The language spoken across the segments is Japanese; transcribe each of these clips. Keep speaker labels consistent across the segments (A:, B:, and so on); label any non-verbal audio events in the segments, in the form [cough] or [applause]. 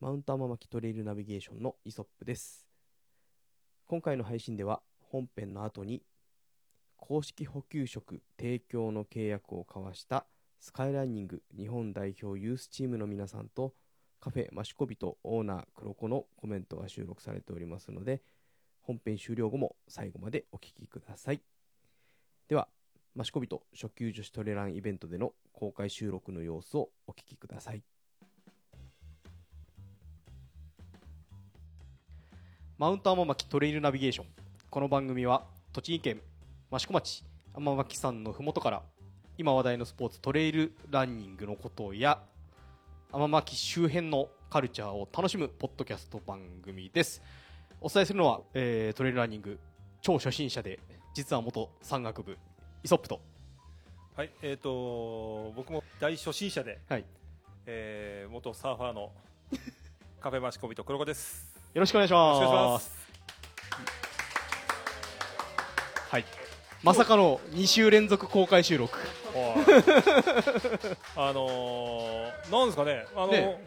A: マウント天巻トレイルナビゲーションのイソップです。今回の配信では本編の後に公式補給食提供の契約を交わしたスカイランニング日本代表ユースチームの皆さんとカフェマシコビトオーナー黒子のコメントが収録されておりますので本編終了後も最後までお聞きください。では、マシコビト初級女子トレランイベントでの公開収録の様子をお聞きください。マウント天巻トレイルナビゲーション。この番組は栃木県益子町天巻山のふもとから今話題のスポーツトレイルランニングのことや天巻周辺のカルチャーを楽しむポッドキャスト番組です。お伝えするのは、えートレイルランニング超初心者で実は元山岳部イソップと、
B: はい、えっ、と僕も大初心者で、
A: はい、
B: えー元サーファーのカフェマシコビと黒子です。
A: よろしくお願いし
B: よ
A: ます。はい。まさかの2週連続公開収録。[laughs]
B: あのー、なんですかね、あの
A: ね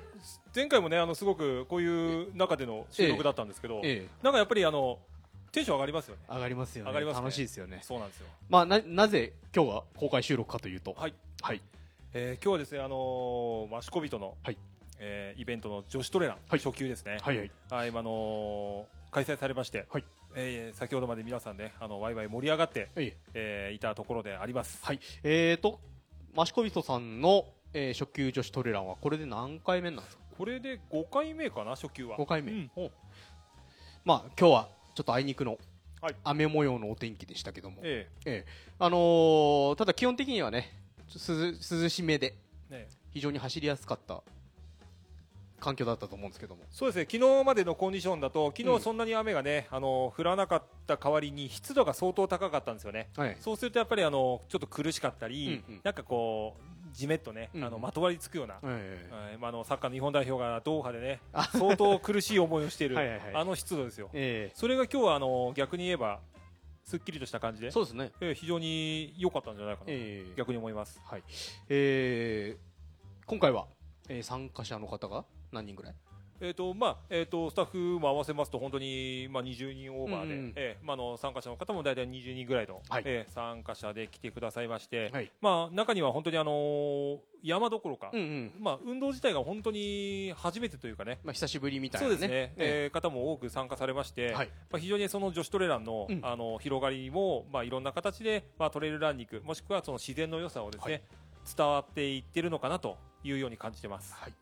B: 前回もね、あのすごくこういう中での収録だったんですけど、
A: ええ
B: なんかやっぱりあのテンション上がりますよね。
A: 上がりますよね。
B: 上がりますね
A: 楽しいですよね。
B: そうなんですよ。
A: まあ、な、なぜ今日は公開収録かというと、
B: はい、
A: はい。
B: えー今日はですね、あのーマシコビトの、
A: はい
B: えーイベントの女子トレラン、
A: はい。
B: 初級ですね。
A: はいはい。
B: はい、今あのー開催されまして、
A: はい。
B: えー先ほどまで皆さんね、あのワイワイ盛り上がって、
A: ええ
B: えーいたところであります。
A: はい。えーと、マシコビトさんの、えー初級女子トレランはこれで何回目なんですか？
B: これで5回目かな、初級は。
A: 5回目。
B: うん。
A: おまあ、今日はちょっとあいにくの
B: はい。
A: 雨模様のお天気でしたけども、
B: え
A: え。えあのーただ基本的にはね、涼涼しめで
B: え。ね
A: 非常に走りやすかった環境だったと思うんですけども。
B: そうですね、昨日までのコンディションだと、昨
A: うん
B: 日そんなに雨がね、あの降らなかった代わりに湿度が相当高かったんですよね。
A: はい。
B: そうするとやっぱりあのちょっと苦しかったり、
A: うんうん
B: なんかこうじめっとね、
A: うん
B: あのまとわりつくような。
A: ええ
B: はいまあ、あのサッカーの日本代表がドーハでね
A: あ
B: 相当苦しい思いをしている [laughs] あの湿度ですよ、
A: え
B: それが今日はあの逆に言えばすっきりとした感じで
A: えそうですね。
B: えー非常に良かったんじゃないかなと、
A: ええ
B: 逆に思います
A: はい。えー今回は、えー参加者の方が何人ぐらい？
B: えーとまあえー、とスタッフも合わせますと本当に、まあ、20人オーバーで、
A: うんうん
B: えーまあ、あの参加者の方も大体20人ぐらいの、
A: はい
B: えー参加者で来てくださいまして、
A: はい。
B: まあ、中には本当に、あのー山どころか、
A: うんうん。
B: まあ、運動自体が本当に初めてというかね
A: まあ、久しぶりみたいなね。
B: そうですね、
A: え
B: えー方も多く参加されまして、
A: はい。
B: まあ、非常にその女子トレランの,、
A: うん
B: あの広がりも、まあ、いろんな形で、まあ、トレイルランニングもしくはその自然の良さをですね、
A: はい
B: 伝わっていってるのかなというように感じてます。
A: はい。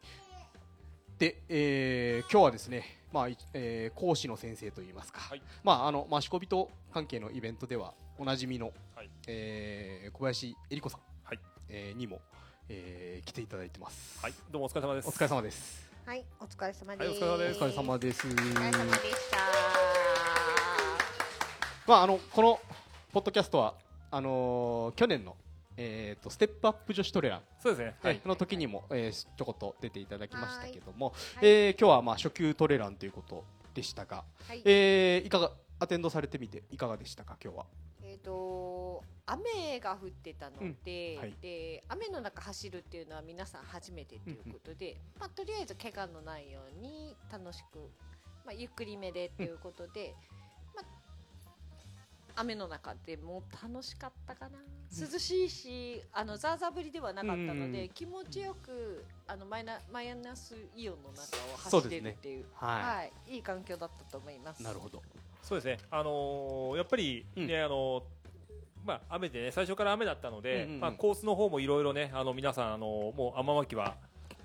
A: で、えー今日はですね、まあ、いえー講師の先生といいますか、
B: はい
A: まあ、あの、マシコビト関係のイベントでは、おなじみの、
B: はい
A: えー小林恵理子さん、
B: はい
A: えーにも、えー来ていただいてます。
B: はい、どうもお疲れ様です。
A: お疲れ様です。
C: はい、お疲れ様
B: はい
C: です。
B: お疲れ様です
A: お疲れ様です。
C: お疲れ様でした。
A: まあ、あの、この、ポッドキャストは、あのー去年の、えーと、ステップアップ女子トレラン、
B: そうですね。は
A: はい。い、の時にも、えーちょこっと出ていただきましたけども、
C: はい。
A: えー今日はまあ初級トレランということでしたが、
C: はい、
A: えーいかがアテンドされてみていかがでしたか今日は？
C: えっ、と雨が降ってたので、
A: うん。はい。
C: で雨の中走るっていうのは皆さん初めてということで、まあとりあえず怪我のないように楽しく、まあゆっくりめでということで、まあ雨の中でも楽しかったかな、涼しいしあのザーザー降りではなかったので、
A: うん
C: 気持ちよくあのマイナマイナスイオンの中を走れ
A: そうですね
C: るっていう
A: は
C: はい、いい環境だったと思います。
A: い。なるほど。
B: そうですね。あのーやっぱりね、
A: うん
B: あのーまあ、雨でね、最初から雨だったので、
A: うんうんうん
B: まあ、コースの方もいろいろね、あの、皆さん、あのーもう雨巻きは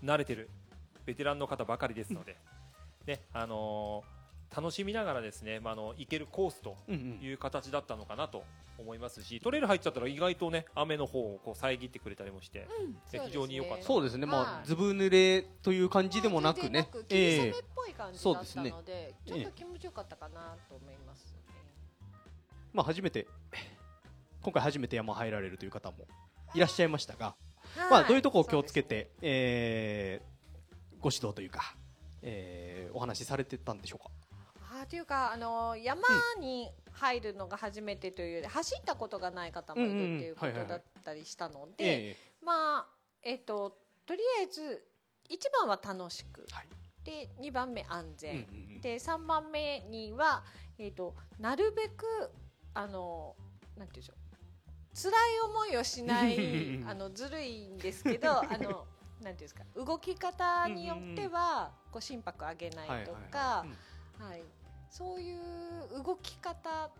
B: 慣れてる、ベテランの方ばかりですので、ね、あのー楽しみながらですね、まあ、あの、行けるコースと
A: うんうん。
B: いう形だったのかなと思いますし、トレイル入っちゃったら意外とね、雨の方をこう遮ってくれたりもして、
C: うん。
B: で非常に良かった。
A: そうですね。まあ
C: はい。
A: ずぶ濡れという感じでもなくね。
C: 全然なく霧雨
A: え
C: っぽい感じだったので、ちょっと気持ちよかったかなと思います、ね
A: まあ初めて今回初めて山入られるという方もい。らっしゃいましたが、まあどういうところを気をつけて、えーご指導というか、えーお話しされてたんでしょうか？
C: あーというかあの山に入るのが初めてというより走ったことがない方もいるっていうことだったりしたので
A: え
C: まあえっ、ととりあえず一番は楽しく、
A: はい。
C: で2番目安全、
A: うんうんうん。
C: で3番目には、えー、となるべくあのなんていうんでしょう。辛い思いをしない [laughs] あのずるいんですけど [laughs] あのなんていうんですか動き方によっては、こう心拍上げないとか、はいそういう動き方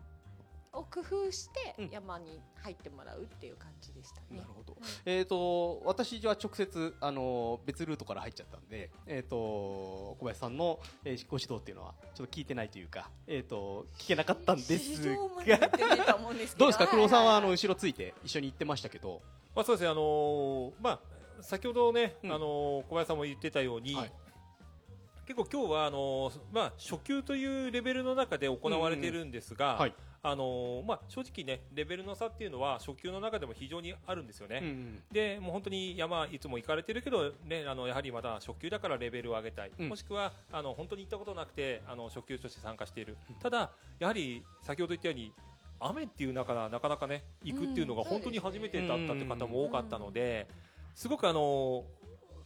C: を工夫して
A: うん。
C: 山に入ってもらうっていう感じでしたね。
A: なるほど。えっ、と、私は直接、あの、別ルートから入っちゃったんで、えっ、と、小林さんの、えーご指導っていうのは、ちょっと聞いてないというか、えっ、と、聞けなかったんですが。ど。うですか、黒尾さんは、あの、後ろついて一緒に行ってましたけど、
B: まあ、そうですね、あのーまあ、先ほどね、
A: うん。
B: あのー小林さんも言ってたように、
A: はい
B: 結構今日はあのーまあ、初級というレベルの中で行われているんですが、
A: はい。
B: あのーまあ、正直ね、レベルの差っていうのは初級の中でも非常にあるんですよね。
A: うん
B: でもう本当に山いつも行かれてるけど、ね、あのやはりまた初級だからレベルを上げたい、
A: うん。
B: もしくはあの本当に行ったことなくてあの初級として参加している、ただ、やはり先ほど言ったように雨っていう中なかなかね行くっていうのが
C: うん
B: 本当に初めてだったって方も多かったので、すごくあの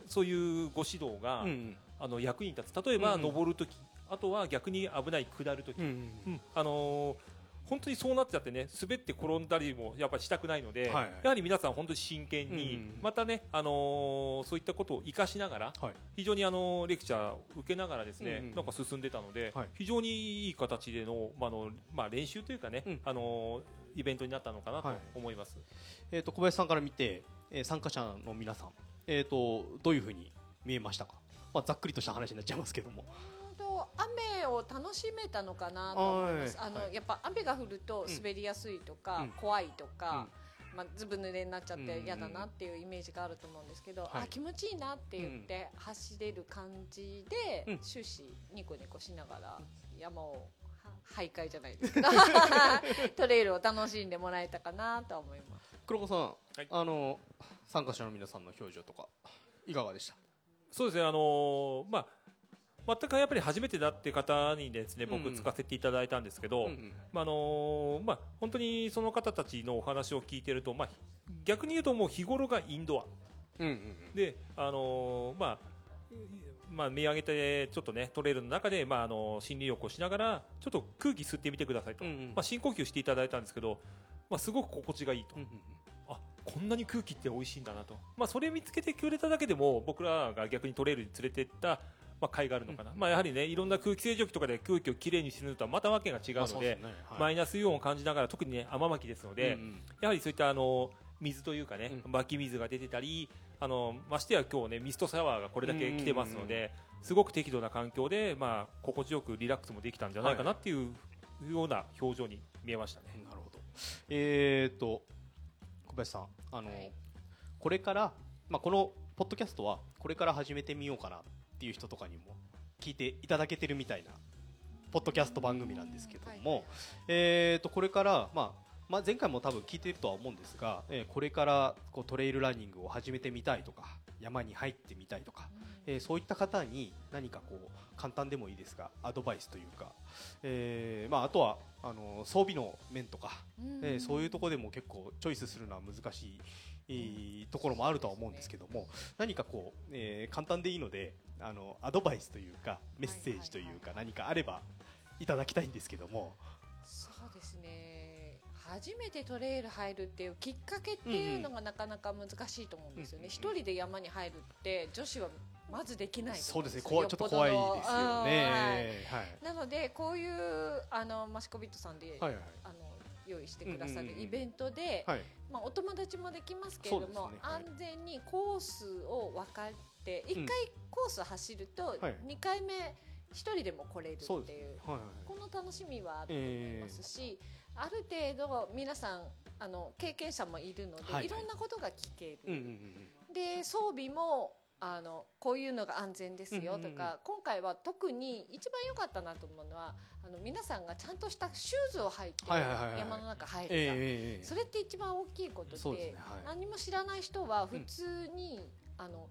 B: そういうご指導が、
A: うん
B: あの役に立つ。例えば、
A: うん
B: 登るときあとは逆に危ない下るとき、
A: うん
B: うん。あのー本当にそうなっちゃってね滑って転んだりもやっぱりしたくないので、
A: はい
B: やはり皆さん本当に真剣に、
A: うん
B: またね、あのーそういったことを活かしながら
A: はい。
B: 非常に、あのーレクチャーを受けながらですね、
A: うんうん
B: なんか進んでたので、
A: はい。
B: 非常にいい形での,、まああのまあ、練習というかね、
A: うん。
B: あのーイベントになったのかなと
A: はい。
B: 思います。
A: えっ、と、小林さんから見て、えー参加者の皆さん、えっ、と、どういうふうに見えましたか？まあ、ざっくりとした話になっちゃいますけども。
C: 雨を楽しめたのかなと思います。あの、
A: はい。はい
C: やっぱ雨が降ると滑りやすいとか、
A: うん。
C: 怖いとか、まあずぶ濡れになっちゃって嫌だなっていうイメージがあると思うんですけど、
A: はい。
C: あ気持ちいいなって言って走れる感じで、
A: うん。
C: 終始ニコニコしながら山をは徘徊じゃないですけど [laughs] トレイルを楽しんでもらえたかなとは思います。
A: 黒子さん、
B: はい。
A: あの、参加者の皆さんの表情とか、いかがでした？
B: そうですね、あのーまあ、全くやっぱり初めてだって方にですね、僕、
A: うんうん。
B: 使わせていただいたんですけど、
A: うん
B: まああのーまあ、本当にその方たちのお話を聞いてると、まあ、逆に言うともう日頃がインドア。
A: うんうん
B: で、あのーまあまあ、見上げてちょっとねトレイルの中で、まあ、あの心理浴をしながらちょっと空気吸ってみてくださいと、
A: うんうん。
B: まあ、深呼吸していただいたんですけど、まあ、すごく心地がいいと、
A: うん
B: あこんなに空気って美味しいんだなと、まあ、それ見つけてくれただけでも僕らが逆にトレイルに連れてった、まあ、甲斐があるのかな、まあ、やはりねいろんな空気清浄機とかで空気をきれいにするのとはまたわけが違うので,、
A: ね。はい。
B: マイナスイオンを感じながら特にね雨巻きですので、
A: うんうん。
B: やはりそういったあの水というかね、
A: う
B: 湧き水が出てたりあのましてや今日ねミストシャワーがこれだけ来てますので、すごく適度な環境で、まあ、心地よくリラックスもできたんじゃないかなっていうような表情に見えましたね。
A: なるほど。えっ、と、小林さん、あの、
C: はい
A: これから、まあ、このポッドキャストは、これから始めてみようかなっていう人とかにも聞いていただけてるみたいな、ポッドキャスト番組なんですけども、
C: はい
A: えっ、と、これから、まあ、まあ、前回も多分聞いてるとは思うんですが、えーこれからこうトレイルランニングを始めてみたいとか、山に入ってみたいとか、えーそういった方に何かこう簡単でもいいですがアドバイスというか、えーまあ、あとはあの装備の面とか、えーそういうところでも結構チョイスするのは難しいえーところもあるとは思うんですけども何かこう、えー簡単でいいのであのアドバイスというかメッセージというか何かあればいただきたいんですけども。
C: そうですね初めてトレイル入るっていうきっかけっていうのがなかなか難しいと思うんですよね。一、
A: うん
C: 人で山に入るって女子はまずできないと
A: そうですね。怖いちょっと怖いですよね。
C: はい。
A: はい
C: なのでこういうあのマシコビットさんで、
A: はいはい。
C: あの用意してくださ
A: うんうんうん
C: るイベントで、
A: はい。
C: まあ、お友達もできますけれども、
A: ね。はい。
C: 安全にコースを分かって
A: うん。
C: 1回コース走ると
A: はい。
C: 2回目1人でも来れるっていう。
A: はいはい
C: この楽しみはあると思いますし、ある程度皆さんあの経験者もいるので、
A: はいはい。
C: いろんなことが聞ける、
A: うんうんうん
C: で装備もあのこういうのが安全ですよとか、
A: うんうんうん。
C: 今回は特に一番良かったなと思うのはあの皆さんがちゃんとしたシューズを履いて
A: はいはいはいはい。
C: 山の中入るか、
A: ええええ
C: それって一番大きいことで
A: ねはい。
C: 何も知らない人は普通に、あの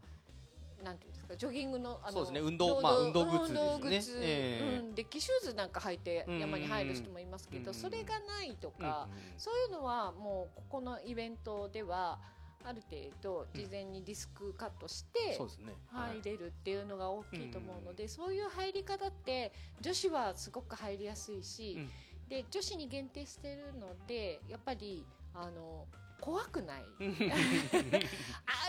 C: なんていうんですかジョギングのあの
A: そうですね運動まあ運動グッズですね。ええ。
C: うん、デッキシューズなんか履いて山に入る人もいますけど、それがないとか、そういうのはもうここのイベントではある程度事前にディスクカットして入れるっていうのが大きいと思うので、そういう入り方って女子はすごく入りやすいし、
A: うん。
C: で女子に限定してるのでやっぱりあの怖くない？
A: う [laughs] ん
C: あ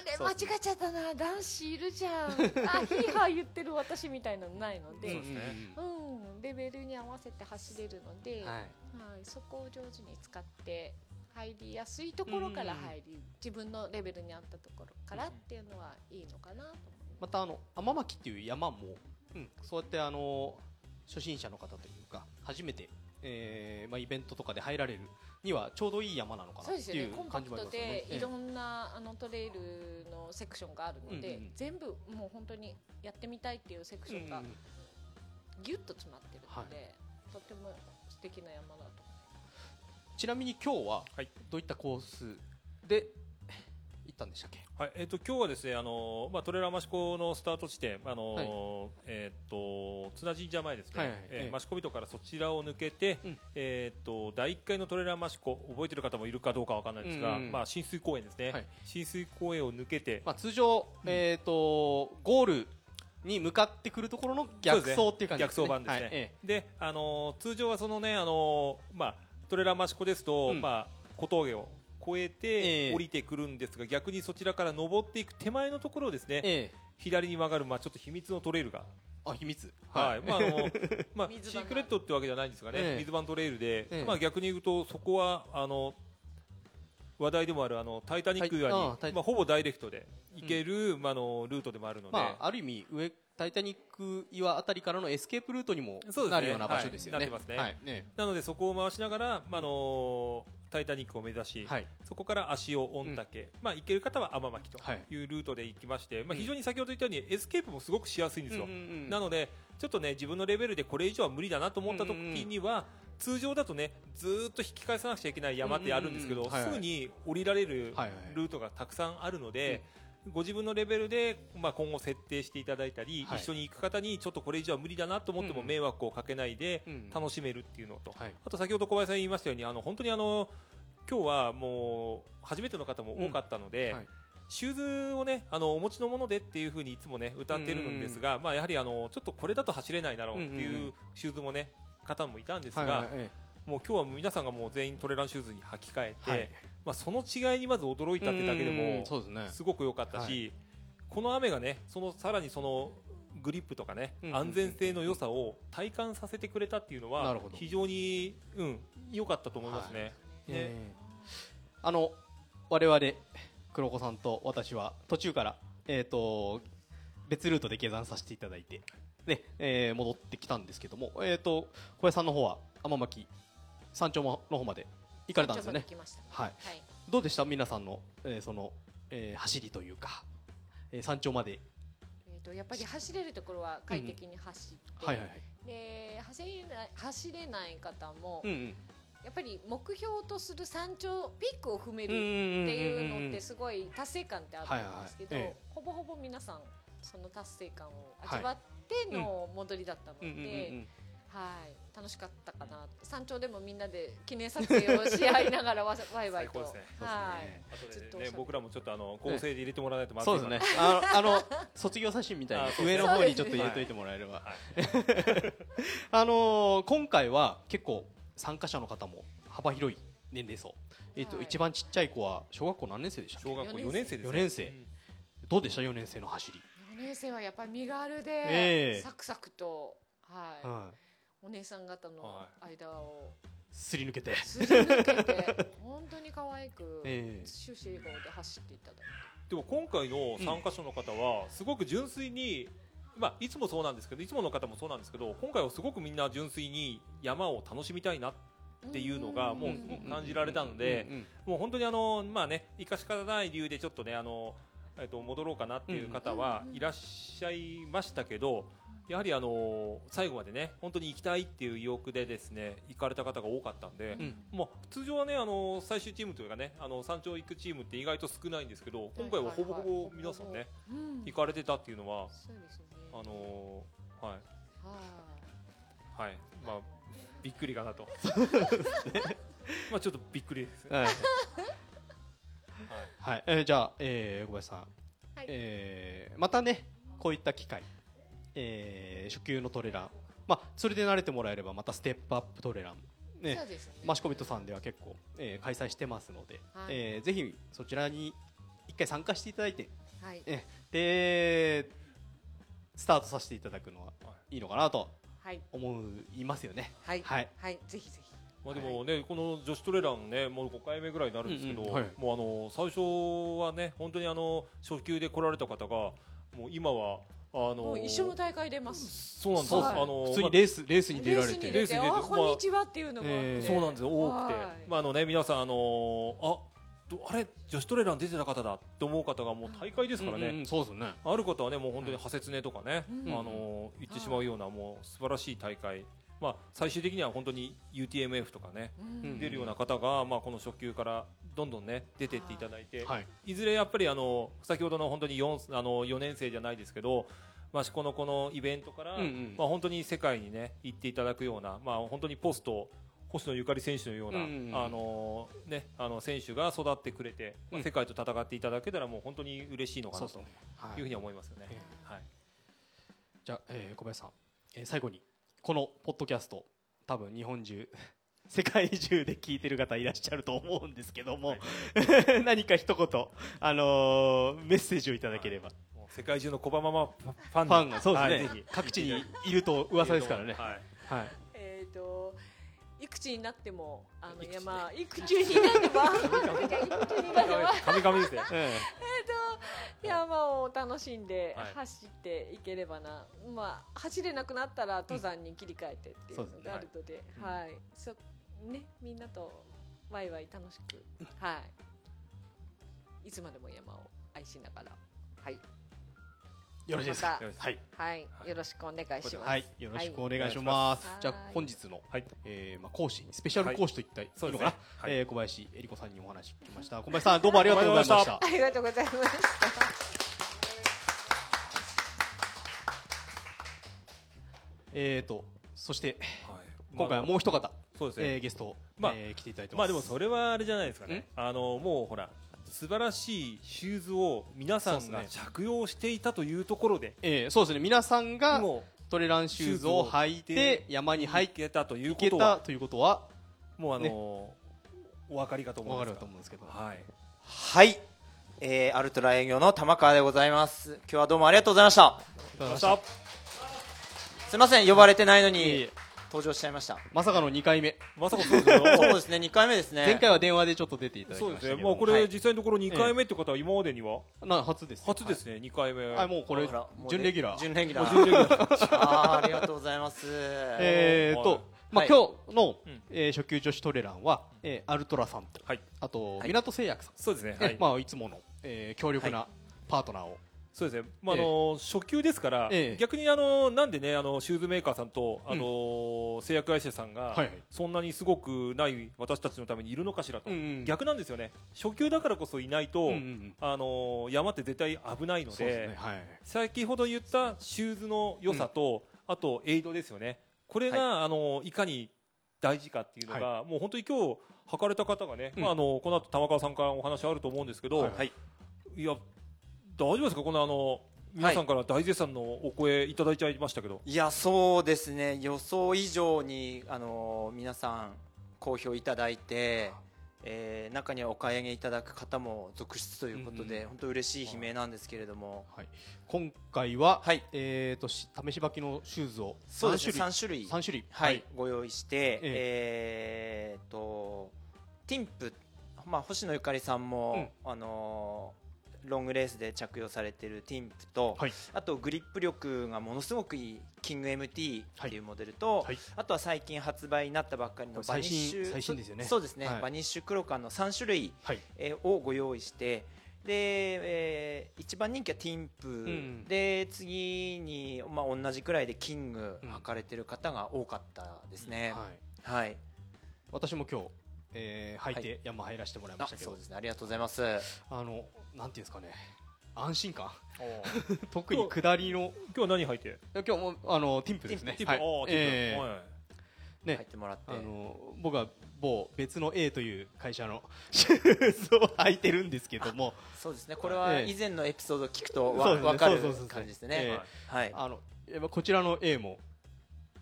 C: れ間違っちゃったな男子いるじゃん。あ [laughs] ヒーハー言ってる私みたいなのないので。
B: ね。
C: うん、レベルに合わせて走れるので、
A: はい。
C: はい、そこを上手に使って入りやすいところから入り、自分のレベルに合ったところからっていうのはいいのかなと
A: またあの天巻っていう山も、うん、そうやってあの初心者の方というか初めて、えーまあ、イベントとかで入られるにはちょうどいい山なのかなっていう感じ
C: クト
A: もありますよね。
C: でいろんなあのトレイルのセクションがあるので、
A: うんうんうん。
C: 全部もう本当にやってみたいっていうセクションが
A: うんうん。
C: ギュッと詰まってるので、とても素敵な山だと
A: ちなみに今日は
B: はい。
A: どういったコースで行ったんでしたっけ？
B: はい、えっ、と今日はですね、あのまあトレーラー益子のスタート地点、あのえっ、と綱神社前ですね、
A: はいはいええ
B: え。ー益子人からそちらを抜けて、
A: うん。
B: えっ、と第1回のトレーラー益子覚えてる方もいるかどうかわかんないですが、
A: うんうん
B: まあ浸水公園ですね、
A: はい。
B: 浸水公園を抜けて、
A: まあ、通常、えー、とゴールに向かってくるところの逆走っていう感じ
B: 逆走版ですね。
A: はいえ
B: で、あの通常はそのね、あのまあトレーラー益子ですと、
A: うん。
B: まあ小峠を越え
A: え
B: て
A: え
B: 降りてくるんですが、逆にそちらから登っていく手前のところをですね、左に曲がるまあちょっと秘密のトレイルが。
A: あ秘密。
B: はい、まああのまあ [laughs] シークレットってわけじゃないんですがね、
A: ええ。
B: 水盤トレイルで、
A: ええ。
B: まあ逆に言うとそこはあの話題でもあるあのタイタニック岩に、
A: はい。
B: まあほぼダイレクトで行ける、まああのルートでもあるので、
A: まあ、ある意味上タイタニック岩あたりからのエスケープルートにもなるような場所ですよね。
B: はい。なってますね。
A: はい。ね。
B: なのでそこを回しながら、まああのタイタニックを目指し、
A: はい。
B: そこから足尾御嶽、まあ行ける方は天巻と
A: はい。
B: いうルートで行きまして、まあ
A: うん。
B: 非常に先ほど言ったようにエスケープもすごくしやすいんですよ。
A: うんうんうん
B: なので、ちょっとね、自分のレベルでこれ以上は無理だなと思った時には、通常だとね、ずーっと引き返さなくちゃいけない山ってあるんですけど、
A: うんうんうん。はいはい。
B: すぐに降りられる
A: はいはい。
B: ルートがたくさんあるので、ご自分のレベルで、まあ、今後設定していただいたり、
A: はい。
B: 一緒に行く方にちょっとこれ以上は無理だなと思っても
A: うん。
B: 迷惑をかけないで
A: うん
B: 楽しめるっていうのと、
A: はい。
B: あと先ほど小林さん言いましたように、あの本当にあの今日はもう初めての方も多かったので、
A: はい。
B: シューズをね、あのお持ちのものでっていうふうにいつもね歌ってるんですが、まあやはりあのちょっとこれだと走れないだろうって
A: うんうん
B: いううシューズもね方もいたんですが、
A: はいはいえ
B: もう今日は皆さんがもう全員トレランシューズに履き替えて、
A: はい
B: まあその違いにまず驚いたってだけで
A: うん
B: も
A: そうですね。
B: すごく良かったし、
A: は
B: この雨がね、そのさらにそのグリップとかね、
A: うん
B: 安全性の良さを体感させてくれたっていうのは非常にうん良かったと思いますね。ね。
A: ええあの我々黒子さんと私は途中から、えー、と別ルートで下山させていただいてで、えー戻ってきたんですけども、えー、と小林さんの方は天巻山頂の方まで行かれたんですよね。はい。
C: はい。
A: どうでした？皆さんの,、えーそのえー走りというか、えー山頂まで、
C: えー、とやっぱり走れるところは快適に走って、
A: はいはいはい。
C: で走れない走れない方も、
A: うんうん。
C: やっぱり目標とする山頂ピークを踏める
A: うんうんうんうん
C: っていうのってすごい達成感ってあるんですけど、
A: はいはい。え
C: ほぼほぼ皆さんその達成感を味わっての戻りだったので、
A: うんうんうんうん
C: はい。楽しかったかな山頂でもみんなで記念撮影をし合いながらわわいわいと、
B: 最高ですね。
C: はい。
B: 後
C: ずっと
B: でね僕らもちょっとあの合成で入れてもらわないとまずい
A: そうですね。あのあの卒業写真みたい
B: あそう
A: に上の方にちょっと入れといてもらえれば、[laughs] あのー今回は結構参加者の方も幅広い年齢層、えっと
C: はい。
A: 一番ちっちゃい子は小学校何年生でしたっけ？
B: 小学校4年生ですね。
A: 四年生。
B: うん。
A: どうでした？4年生の走り、
C: 4年生はやっぱり身軽で、
A: ええ。
C: サクサクと、はい。
A: はい
C: お姉さん方の
B: は
C: 間を。
A: すり抜けて、
C: すり抜けて本当に可愛く、[laughs]
A: ええ。
C: 終始笑顔で走っていただいて。
B: でも今回の参加者の方はすごく純粋に、まあ、いつもそうなんですけどいつもの方もそうなんですけど今回はすごくみんな純粋に山を楽しみたいなっていうのがもうすごく感じられたのでもう本当にあのまあね生かし方ない理由でちょっとねあの、えっと戻ろうかなっていう方は
C: うん。
B: いらっしゃいましたけどやはりあの最後までね本当に行きたいっていう意欲でですね行かれた方が多かったんで、
A: うん。
B: まあ、通常はねあの最終チームというかねあの山頂行くチームって意外と少ないんですけど今回はほぼほぼ皆さんね
C: うん。
B: 行かれてたっていうのはあのーはい。
C: は
B: はい。まあびっくりかなと。[laughs] まあちょっとびっくりです。
A: はい。はい、えーじゃあ、えー、小林さん、
C: はい。
A: えーまたねこういった機会、えー初級のトレラン、まあ、それで慣れてもらえればまたステップアップトレラン、ね
C: ね。
A: マシコミットさんでは結構、えー開催してますので、
C: はい。
A: えーぜひそちらに一回参加していただいて、
C: はい。
A: えーでスタートさせていただくのはいいのかなと
C: はい。
A: 思いますよね。
C: はい。
A: はい。
C: はい。ぜひぜひ。
B: まあ、でもね、この女子トレランね、もう5回目ぐらいになるんですけど、
A: うんうん。はい。
B: もうあの最初はね、本当にあの初級で来られた方が、もう今はあ
C: も
B: の
C: う一緒の大会出ます。
B: そうなんです。
C: はい。
B: あの
A: 普通に
B: まあ
A: レースレースに出られて。
B: レースに出て
C: あこんにちはっていうのが。
A: えー
B: そうなんですよ。多くて、
C: はい。
B: まああのね皆さんあのあどあれ？女子トレラン出てた方だと思う方がもう大会ですからね。
A: うんうんそうですよね。
B: ある方はねもう本当に派切ねとかね、
C: うん。
B: あの言ってしまうようなもう素晴らしい大会、まあ最終的には本当に UTMF とかね、
C: うん。
B: 出るような方がまあこの初級からどんどんね出てっていただいて、
A: はい。
B: いずれやっぱりあの先ほどの本当に 4, あの4年生じゃないですけど、まあ、このこのイベントから、
A: うんうん。
B: まあ、本当に世界にね行っていただくような、まあ、本当にポスト星野ゆかり選手のような、
A: うんうんうん。
B: あのね、あの選手が育ってくれて、まあ
A: うん。
B: 世界と戦っていただけたらもう本当に嬉しいのかなと
A: い。
B: いうふうに思いますよね。
A: え
B: はい。
A: じゃあ、えー小林さん、えー最後にこのポッドキャスト多分日本中世界中で聞いてる方いらっしゃると思うんですけども、[laughs] 何か一言、あのーメッセージをいただければ、
B: 世界中の小バママファン
A: ファンがそうですね、各地にいると噂ですからね、
B: はい。
A: はい、
C: えっといくつになってもあの山いくつに。なってもいくつになっても。
B: 神々ですね。[laughs]
A: え
C: 山を楽しんで
B: はい。
C: 走っていければな、まあ走れなくなったら登山に切り替えてっていうのがあるので、
B: うん
C: はい、そねみんなとワイワイ楽しく、はい、いつまでも山を愛しながら、はい、
A: よろしいですか、
C: ま
A: はい、
C: はい、よろしくお願いします。
A: はい、よろしくお願いします。
C: はい。
A: じゃあ本日の、
B: はい。
A: えーまあ講師、スペシャル講師といったらいいのかな、
B: はい。
A: えー小林恵理子さんにお話聞きました。小林さんどうもありがとうございました。[laughs]
C: ありがとうございました。[laughs]
A: えーとそして
B: はい。
A: 今回はもう一方、
B: そうですね。
A: えーゲスト、
B: まあ
A: えー来ていただいてます。
B: まあでもそれはあれじゃないですかね。あのもうほら素晴らしいシューズを皆さんが着用していたというところで、
A: えーそうですね。皆さんが
B: も
A: トレランシューズを履いて山
B: う
A: に入っ
B: 行けたという
A: い
B: ことは
A: ということは
B: もうあの、
A: ね
B: お分かりかと思
A: わかる
B: うんです
A: と思うんですけど。
B: はい。
D: はい、えー、アルトラ営業の玉川でございます今日はどうもありがとうござい
B: ました。
D: すいません呼ばれてないの
A: いえい
D: に
A: え
D: 登場しちゃいました
A: まさかの2回目。
B: まさかそうですよ。[laughs]
D: そうですね2回目ですね
A: 前回は電話でちょっと出ていただき
B: そうですね。
A: ましたけど。
B: まあこれ、
D: はい
B: 実際のところ2回目ってことは今までには？
A: な初です。
B: 初ですね。2回目。
A: はい、もうこれ準レギュラー。
D: 準レギュラー
B: 準レギュラー [laughs]
D: あーありがとうございます
A: えーと、
B: はい
A: まあ、
D: はい
A: 今日の、
B: うん
A: えー初級女子トレランは、えーアルトラさんと、
B: はい
A: あと、
D: はい
A: 港製薬さん、
B: そうですね。
A: ね
B: はい。
A: まあ、いつもの、えー強力なパートナーを、
B: そうですね。まああの初級ですから、
A: ええ。
B: 逆にあのなんでねあのシューズメーカーさんとあの、製薬会社さんが、そんなにすごくない私たちのためにいるのかしらと、逆なんですよね。初級だからこそいないと、あの山って絶対危ないので先ほど言ったシューズの良さと、あとエイドですよね。これが、あのいかに大事かっていうのが、もう本当に今日履かれた方がね、
A: うん。
B: まああのこの後玉川さんからお話あると思うんですけど、
A: い
B: や大丈夫ですか？このあの皆さんから大絶賛のお声いただいちゃいましたけど、
D: いやそうですね。予想以上にあのー皆さん好評いただいて、えー中にはお買い上げいただく方も続出ということで、
A: うんうん
D: 本当嬉しい悲鳴なんですけれども、
A: はい、今回は、
D: はい。
A: えー、とし試し履きのシューズを
D: そうですね。
A: 3
D: 3種類。
A: 三種類。
D: はい、ご用意して、
A: え
D: え。ー、とティンプ、まあ、星野ゆかりさんも、あのーロングレースで着用されているティンプと、
A: はい。
D: あとグリップ力がものすごくいいキング MT っていうモデルと、
A: はい。
D: あとは最近発売になったばっかりのバニッシュ
A: 最新最新ですよね。
D: そそうですね、
A: はい。
D: バニッシュクロカンの3種類、
A: はい。
D: えーをご用意してで、えー一番人気はティンプ、
A: ん。
D: で次に、まあ、同じくらいでキング
A: うん。
D: 履かれてる方が多かったですね、
A: はい、
D: はい。
A: 私も今日、えー履いて山入らせてもらいま
D: あ
A: したけど、
D: そうですね。ありがとうございます。
A: あのなんていうんですかね。安心感。
B: 今 [laughs]
A: 特に下りの。
B: 日は何履いて？
A: 今日もあのティンプですね。
B: ティップ、
A: はい。えー。
B: はい。
A: ね。
D: 入ってもらって、
A: あの僕は某別の A という会社の [laughs] シューズを履いてるんですけども。
D: そうですね。これは
A: ええ。
D: 以前のエピソードを聞くとわ、
A: そうですね。
D: 分かる感じです
A: え
D: ね、
A: え。
D: はい。
A: あのやっぱこちらの A も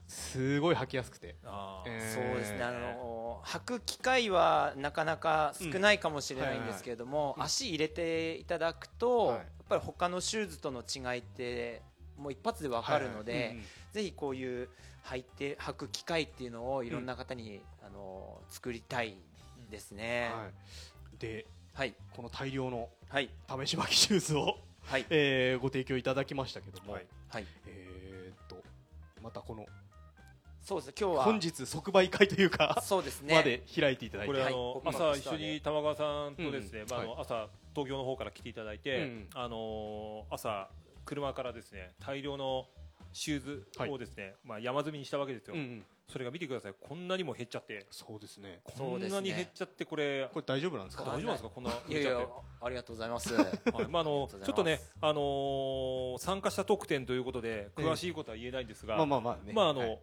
A: すごい履きやすくて、えー。
D: そうですね。あの履く機会はなかなか少ないかもしれないんですけれども、
A: うん。
D: 足入れていただくと、
A: はい。
D: やっぱり他のシューズとの違いってもう一発で分かるので、
A: はい。はいうんうん
D: ぜひこういう履いて履く機会っていうのをいろんな方に、あの作りたいですね。
A: はい、で
D: はい。
A: この大量の
D: はい。
A: 試し巻きシューズを、
D: はい。
A: えーご提供いただきましたけども、
B: はい
D: はい。
A: えーっとまたこの
D: そうですね。今日は。
A: 本日即売会というか、
D: そうですね。
A: まで開いていただいて。
B: これ、
D: はい。
B: あの
D: 僕
B: 朝一緒に玉川さんとですね、
A: うん
B: まああの
A: は
B: 朝東京の方から来ていただいて、
A: うん。
B: あの朝車からですね大量のシューズをですね、まあ山積みにしたわけですよ、
A: うんうん。
B: それが見てください。こんなにも減っちゃって。
A: そうですね。
B: こんなに減っちゃってこれ
A: これ大丈夫なんですか？
B: 大丈夫なんですか？こんない
D: やいや
B: 減っちゃって。
D: ありがとうございます。
B: はい。まああのちょっとね、あのー参加者特典ということで詳しいことは言えないんですが、
A: まあまあまあね。
B: まああの、
A: はい。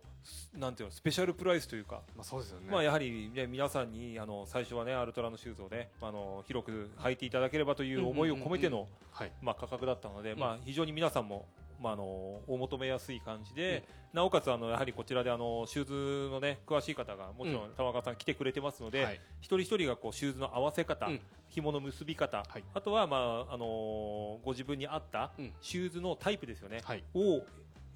B: なんていうのスペシャルプライスというか、
A: まあそうですよね。
B: まあやはり、ね、皆さんにあの最初はねアルトラのシューズをねあの広く履いていただければという思いを込めての価格だったので、
A: うん。
B: まあ非常に皆さんもまああのお求めやすい感じで、なおかつあのやはりこちらであのシューズのね詳しい方がもちろ
A: うん。
B: ん玉川さん来てくれてますので、
A: はい。
B: 一人一人がこうシューズの合わせ方、
A: うん。
B: 紐の結び方、
A: はい。
B: あとはまああのご自分に合った
A: うん。
B: シューズのタイプですよね、
A: はい。
B: を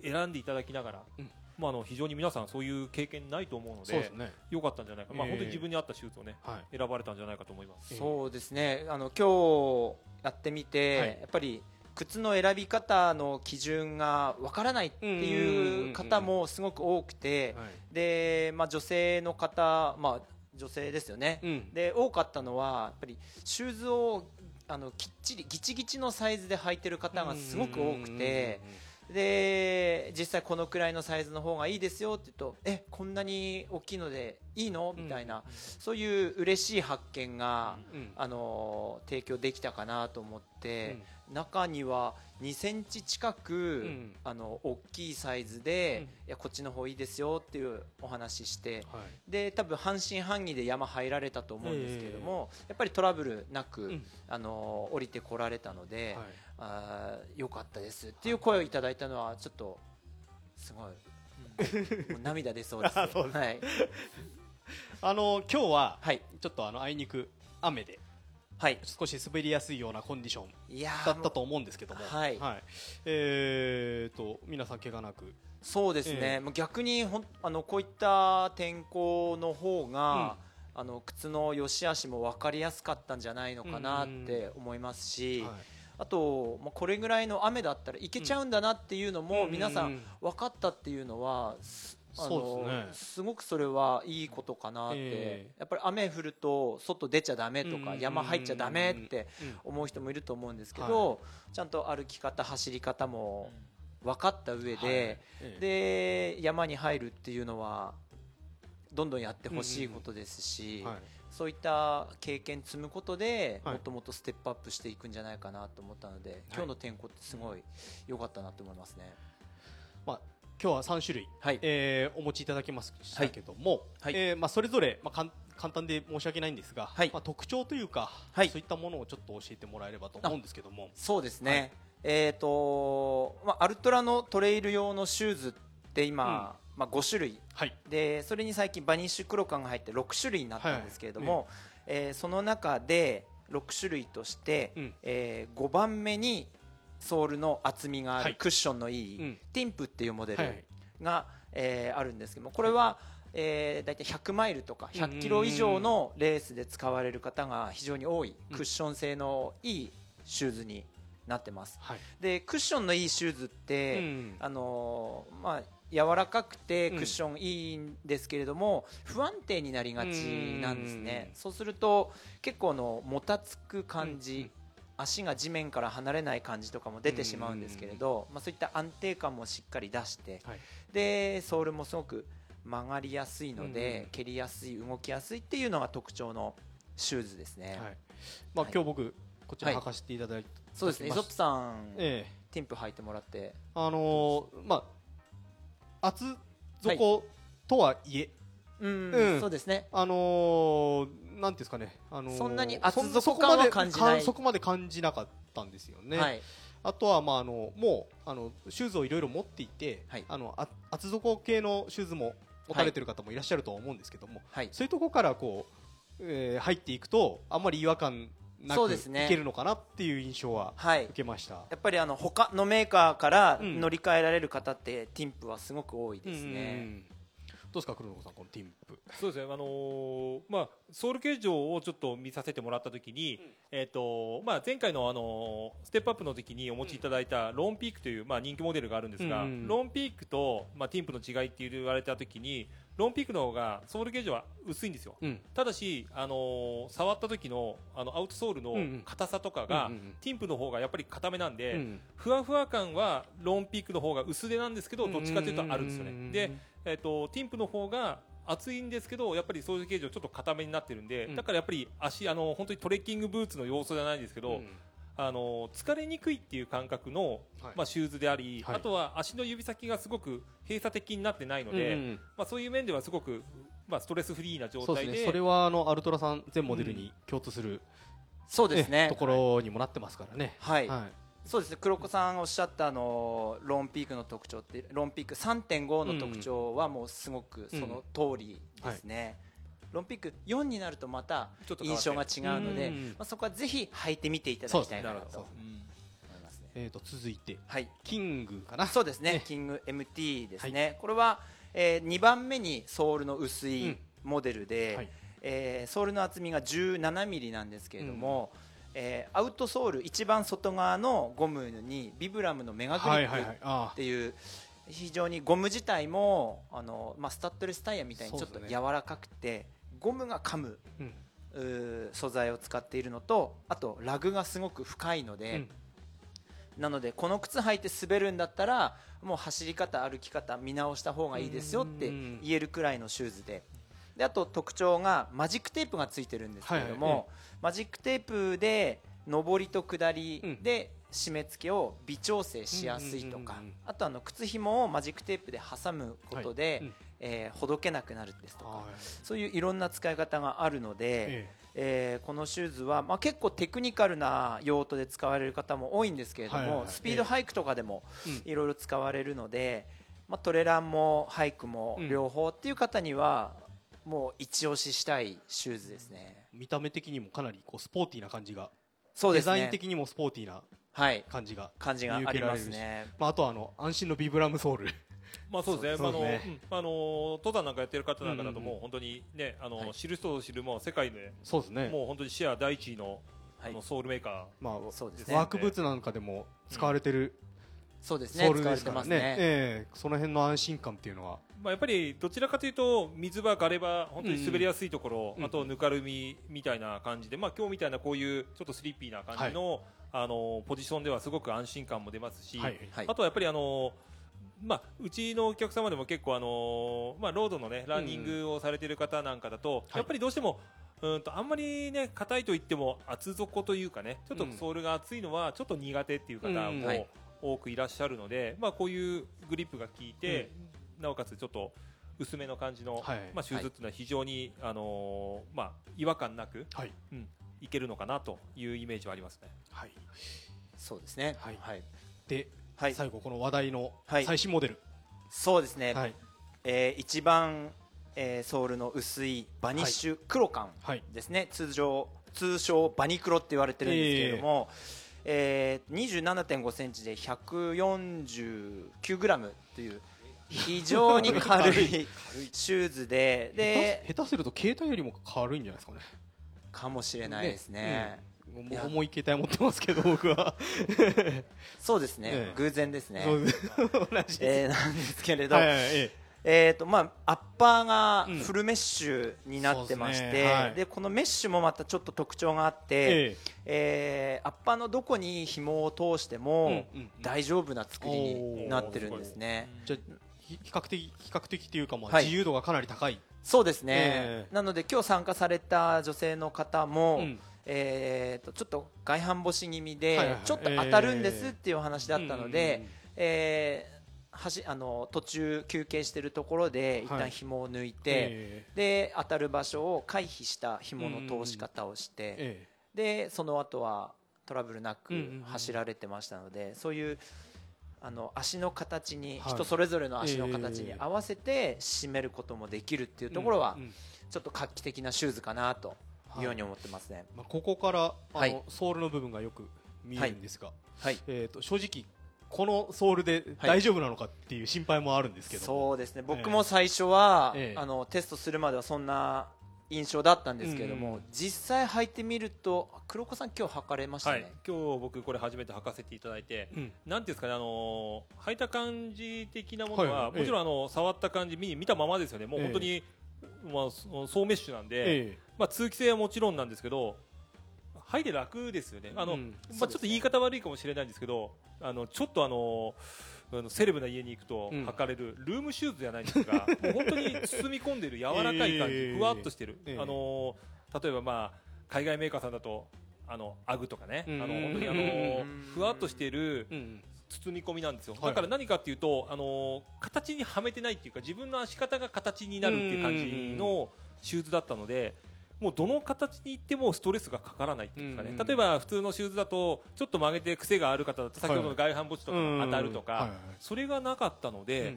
B: 選んでいただきながら、
A: うん。
B: まああの非常に皆さんそういう経験ないと思うので
A: ね。
B: 良かったんじゃないか、まあ
A: えー。
B: 本当に自分に合ったシューズをね
A: はい。
B: 選ばれたんじゃないかと思います。
D: そうですね。あの今日やってみて、
A: はい。
D: やっぱり靴の選び方の基準がわからないっていう方もすごく多くて
A: はい。
D: で、まあ、女性の方、まあ、女性ですよね、
A: うん。
D: で多かったのはやっぱりシューズをあのきっちりギチギチのサイズで履いてる方がすごく多くてで実際このくらいのサイズの方がいいですよって言うとえこんなに大きいのでいいの？みたいな、そういう嬉しい発見が、
A: うん
D: あの提供できたかなと思って、中には2センチ近く、
A: ん。
D: あの大きいサイズで、
A: うん。
D: いやこっちの方いいですよっていうお話しして
A: はい。
D: で多分半信半疑で山入られたと思うんですけれども、やっぱりトラブルなく、
A: うん。
D: あの降りてこられたので、
A: はい。
D: あーよかったですっていう声をいただいたのはちょっとすごい、[laughs] もう涙出そうです
A: あそうです。
D: はい、
A: あの今日は
D: はい。
A: ちょっとあのあいにく雨で
D: はい、
A: 少し滑りやすいようなコンディションだったと思うんですけども。
D: はい。
A: えーと皆さん怪我なく。
D: そうですね、
A: ええ。
D: もう逆にほんあのこういった天候の方が、あの靴の良し悪しも分かりやすかったんじゃないのかなって思いますし、
A: はい。
D: あと、まあ、これぐらいの雨だったらいけちゃうんだなっていうのも、
A: うん
D: 皆さ
A: うんん。
D: 分かったっていうのは、
A: そうですね。
D: すごくそれはいいことかなって、
A: ええ。
D: やっぱり雨降ると外出ちゃだめとか、
A: うん
D: 山入っちゃだめって
A: うん
D: 思う人もいると思うんですけど、ちゃんと歩き方走り方も分かった上で、
A: はい。え
D: で山に入るっていうのはどんどんやってほしいことですし、
A: えはい。
D: そういった経験積むことで、
A: はい。
D: もっともっとステップアップしていくんじゃないかなと思ったので、今日の天候ってすごい良かったなと思いますね。
A: まあ今日は3種類
D: はい、
A: えーお持ちいただきましたけども、
D: はい。
A: えーまあ、それぞれ、まあ、かん簡単で申し訳ないんですが、
D: はい。
A: まあ、特徴というか、
D: はい。
A: そういったものをちょっと教えてもらえればと思うんですけども。
D: そうですね、
A: はい。
D: えっ、と、まあ、アルトラのトレイル用のシューズって今、まあ、5種類。
A: はい。
D: でそれに最近バニッシュクロカンが入って6種類になったんですけれども、えーその中で6種類として、
A: うん。
D: え5番目にソールの厚みがある、
A: はい。
D: クッションのいい、
A: うん。
D: ティンプっていうモデル
A: はい
D: が、えーあるんですけどもこれは、えー、大体100マイルとか100キロ以上のレースで使われる方が非常に多い
A: うん。
D: クッション性のいいシューズになってます。
A: はい。
D: でクッションのいいシューズって、
A: うん。
D: あのーまあ柔らかくてクッションいいんですけれども、不安定になりがちなんですね、
A: うん。
D: そうすると結構のもたつく感じ、足が地面から離れない感じとかも出てしまうんですけれど、まあ、そういった安定感もしっかり出して
A: はい。
D: でソールもすごく曲がりやすいので、
A: うん
D: 蹴りやすい動きやすいっていうのが特徴のシューズですね、
A: はい。まあ、
D: はい。
A: 今日僕こちら
D: はい。
A: 履かせていただいて、
D: そうですね。イソップさん、
A: ええ。
D: ティンプ履いてもらって。
A: あのーまあ厚底とはいえ、
D: うん、
A: うん。
D: そうですね。
A: あのー、なんていうんですかね、あのー
D: そんなに
A: そ
D: 厚底感は感じない。
A: そこまでかんそこまで感じなかったんですよね。
D: はい。
A: あとは、まあ、あのもうあのシューズをいろいろ持っていて、
D: はい。
A: あのあ厚底系のシューズも持たれてる方もいらっしゃるとは思うんですけども、
D: はい。
A: そういうところからこう、えー入っていくとあんまり違和感なくい
D: そうですね。
A: けるのかなっていう印象は
D: はい。
A: 受けました。
D: やっぱりあの他のメーカーから
A: うん。
D: 乗り換えられる方ってティンプはすごく多いです
A: うん
D: ね。
A: どうですか黒野さんこのティンプ。
B: そうですね、あのーまあ、ソウル形状をちょっと見させてもらったときに、えーとまあ、前回の、あのーステップアップの時にお持ちいただいたローンピークという、まあ、人気モデルがあるんですが、
A: うん
B: ローンピークと、まあ、ティンプの違いって言われたときにローンピークの方がソウル形状は薄いんですよ。
A: うん。
B: ただし、あのー触った時のあのアウトソールの
A: うんうん。
B: 硬さとかが、
A: うんうん
B: ティンプの方がやっぱり硬めなんで、
A: うん
B: ふわふわ感はローンピークの方が薄手なんですけどどっちかというとあるんですよ
A: うんうんうんうん。
B: ねで、えっとティンプの方が厚いんですけどやっぱりそういう形状ちょっと硬めになってるんで、
A: うん。
B: だからやっぱり足あの本当にトレッキングブーツの要素じゃないですけど、
A: うん
B: あの疲れにくいっていう感覚の、
A: はい。
B: まあ、シューズであり、
A: はい。
B: あとは足の指先がすごく閉鎖的になってないので、
A: うんうん
B: まあ、そういう面ではすごく、まあ、ストレスフリーな状態で
A: そうですね。それはあのアルトラさん全モデルに共通する、
D: そうですね。
A: えところにもなってますからね。
D: はい。
A: はい。
D: そうですね。黒子さんがおっしゃったあのローンピークの特徴ってローンピーク3.5の特徴はもうすごくその通りですね、ローンピーク4になるとまた印
B: って
D: 象が違うので
A: うん。
D: まあ、そこはぜひ履いてみていただきたいなと
A: えっ、と続いて
D: はい。
A: キングかな？
D: そうですね。
A: ね。
D: キング MT ですね、これは、えー、2番目にソールの薄い
A: うん。
D: モデルで、
A: はい。
D: えーソールの厚みが17ミリなんですけれども、えーアウトソール一番外側のゴムにビブラムのメガグリップ
A: はいはいはい。あ
D: っていう非常にゴム自体もあの、まあ、スタッドレスタイヤみたいにちょっと柔らかくて、ゴムが噛む素材を使っているのとあとラグがすごく深いので、
A: うん。
D: なのでこの靴履いて滑るんだったらもう走り方歩き方見直した方がいいですよって
A: うん
D: 言えるくらいのシューズで。であと特徴がマジックテープがついてるんですけれども、マジックテープで上りと下り
A: うん。
D: で締め付けを微調整しやすいとかあとあの靴紐をマジックテープで挟むことで、えーほどけなくなるですとか
A: はい。
D: そういういろんな使い方があるので、
A: え
D: え。ーこのシューズは、まあ、結構テクニカルな用途で使われる方も多いんですけれども、
A: はいはいはい。
D: スピードハイクとかでも
A: うん
D: いろいろ使われるので、まあ、トレランもハイクも
A: うん。
D: 両方っていう方にはもう一押ししたいシューズですね。
A: え見た目的にもかなりこうスポーティーな感じが、
D: そうですね。
A: デザイン的にもスポーティーな
D: はい。
A: 感じが
D: 感じがありますね。
A: まああとはあの安心のビブラムソール。
B: まあそうですね。あの、うん。あの登山なんかやってる方なんかだと
A: うんうん
B: もう本当にね、あの、
D: はい。
B: 知る人ぞ知るもう世界で
A: そうですね。
B: もう本当にシェア第一位のあ
D: はい。
B: のソウルメーカ
A: まあ
D: そうですね。
A: ワークブーツなんかでも使われてる
D: そうです
A: ソール
D: ね使われ
A: ですからね。
D: てますね。
A: ええ。その辺の安心感っていうのは。
B: ー。まあやっぱりどちらかというと水場ガレ場本当に滑りやすいところ、
A: うん
B: あとぬかるみみたいな感じで、まあ今日みたいなこういうちょっとスリッピーな感じの、あのポジションではすごく安心感も出ますし、
A: はい。
D: はい。
B: あとはやっぱりあのまあ、うちのお客様でも結構あの、まあ、ロードのねランニングをされている方なんかだと、
A: はい。
B: やっぱりどうしてもうんとあんまりね硬いと言っても厚底というかねちょっと
A: うん
B: ソールが厚いのはちょっと苦手っていう方
A: うん。
B: も
D: はい。
B: 多くいらっしゃるので、まあ、こういうグリップが効いて、なおかつちょっと薄めの感じの、
A: はい。
B: まあ、シューズっていうのは非常に、あのーまあ、違和感なく、
A: はい。
B: うん、いけるのかなというイメージはありますね。
A: はい。
D: そうですね。
A: はい。
D: はい、
A: で、
D: はい
A: 最後この話題の
D: はい。
A: 最新モデル。
D: そうですね、
A: はい。
D: えー一番、えーソールの薄いバニッシュ黒感
A: はい。
D: ですね、通常通称バニクロって言われてるんですけれども、えー、27.5センチで149グラムという非常に軽いシューズでで
A: 下手すると携帯よりも軽いんじゃないですかね。
D: かもしれないですね。
A: うん重い携帯持ってますけど僕は。[laughs]
D: そうですね、
A: ええ。
D: 偶然ですね。[laughs]
A: 同じ。
D: えーなんですけれど、
A: はいはいえ
D: え。ーとまあ、アッパーが
A: うん。
D: フルメッシュになってまして、
A: ですね。はい。
D: でこのメッシュもまたちょっと特徴があって、
A: え
D: え。ーアッパーのどこに紐を通しても大丈夫な作りになってるんですね。
A: 比較的比較的っていうかまあ
D: はい。
A: 自由度がかなり高い。
D: そうですね、
A: ええ。
D: なので今日参加された女性の方も、
A: うん
D: えーとちょっと外反母趾気味で、ちょっと当たるんですっていうお話だったので、
A: え
D: えーはしあの途中休憩してるところで一
A: はい。
D: 旦紐を抜いて、
A: え
D: で当たる場所を回避した紐の通し方をして、
A: ええ
D: でその後はトラブルなく走られてましたので、そういうあの足の形に、
A: はい。
D: 人それぞれの足の形に合わせて締めることもできるっていうところは、ちょっと画期的なシューズかなとい。うように思ってますね。
A: まあ、ここからあの、
D: はい。
A: ソールの部分がよく見えるんですが、
D: はい。
A: えー、と正直このソールで大丈夫なのかっていう心配もあるんですけど、
D: そうですね。僕も最初は、
A: ええ。
D: あのテストするまではそんな印象だったんですけれども、
A: うん。
D: 実際履いてみると黒子さん今日履かれました
B: はい。
D: ね、
B: 今日僕これ初めて履かせていただいて、
A: うん。
B: なんていうんですかね、あのー履いた感じ的なものは、
A: はい。はい
B: もちろんあの触った感じ見見たままですよね。もう
A: ええ。
B: 本当に、まあそ総メッシュなんで、
A: え
B: まあ通気性はもちろんなんですけど、履いて楽ですよね。あの、
A: うん
B: まあちょっと言い方悪いかもしれないんですけど、あのちょっとあのあのセレブな家に行くと履かれるルームシューズじゃないんですが、もう本当に包み込んでる柔らかい感じ、
A: え
B: ふわっとしてる。
A: ええ
B: あの例えばまあ海外メーカーさんだとあのアグとかね、あの本当にあのふわっとしてる
A: うん
B: 包み込みなんですよ、
A: はい。
B: だから何かっていうと、あの形にはめてないっていうか自分の足方が形になるっていう感じのシューズだったのでもうどの形にいってもストレスがかからないっていうんですかね、
A: うん
B: 例えば普通のシューズだとちょっと曲げて癖がある方だと先ほどの外反母趾とかが当たるとか、それがなかったので、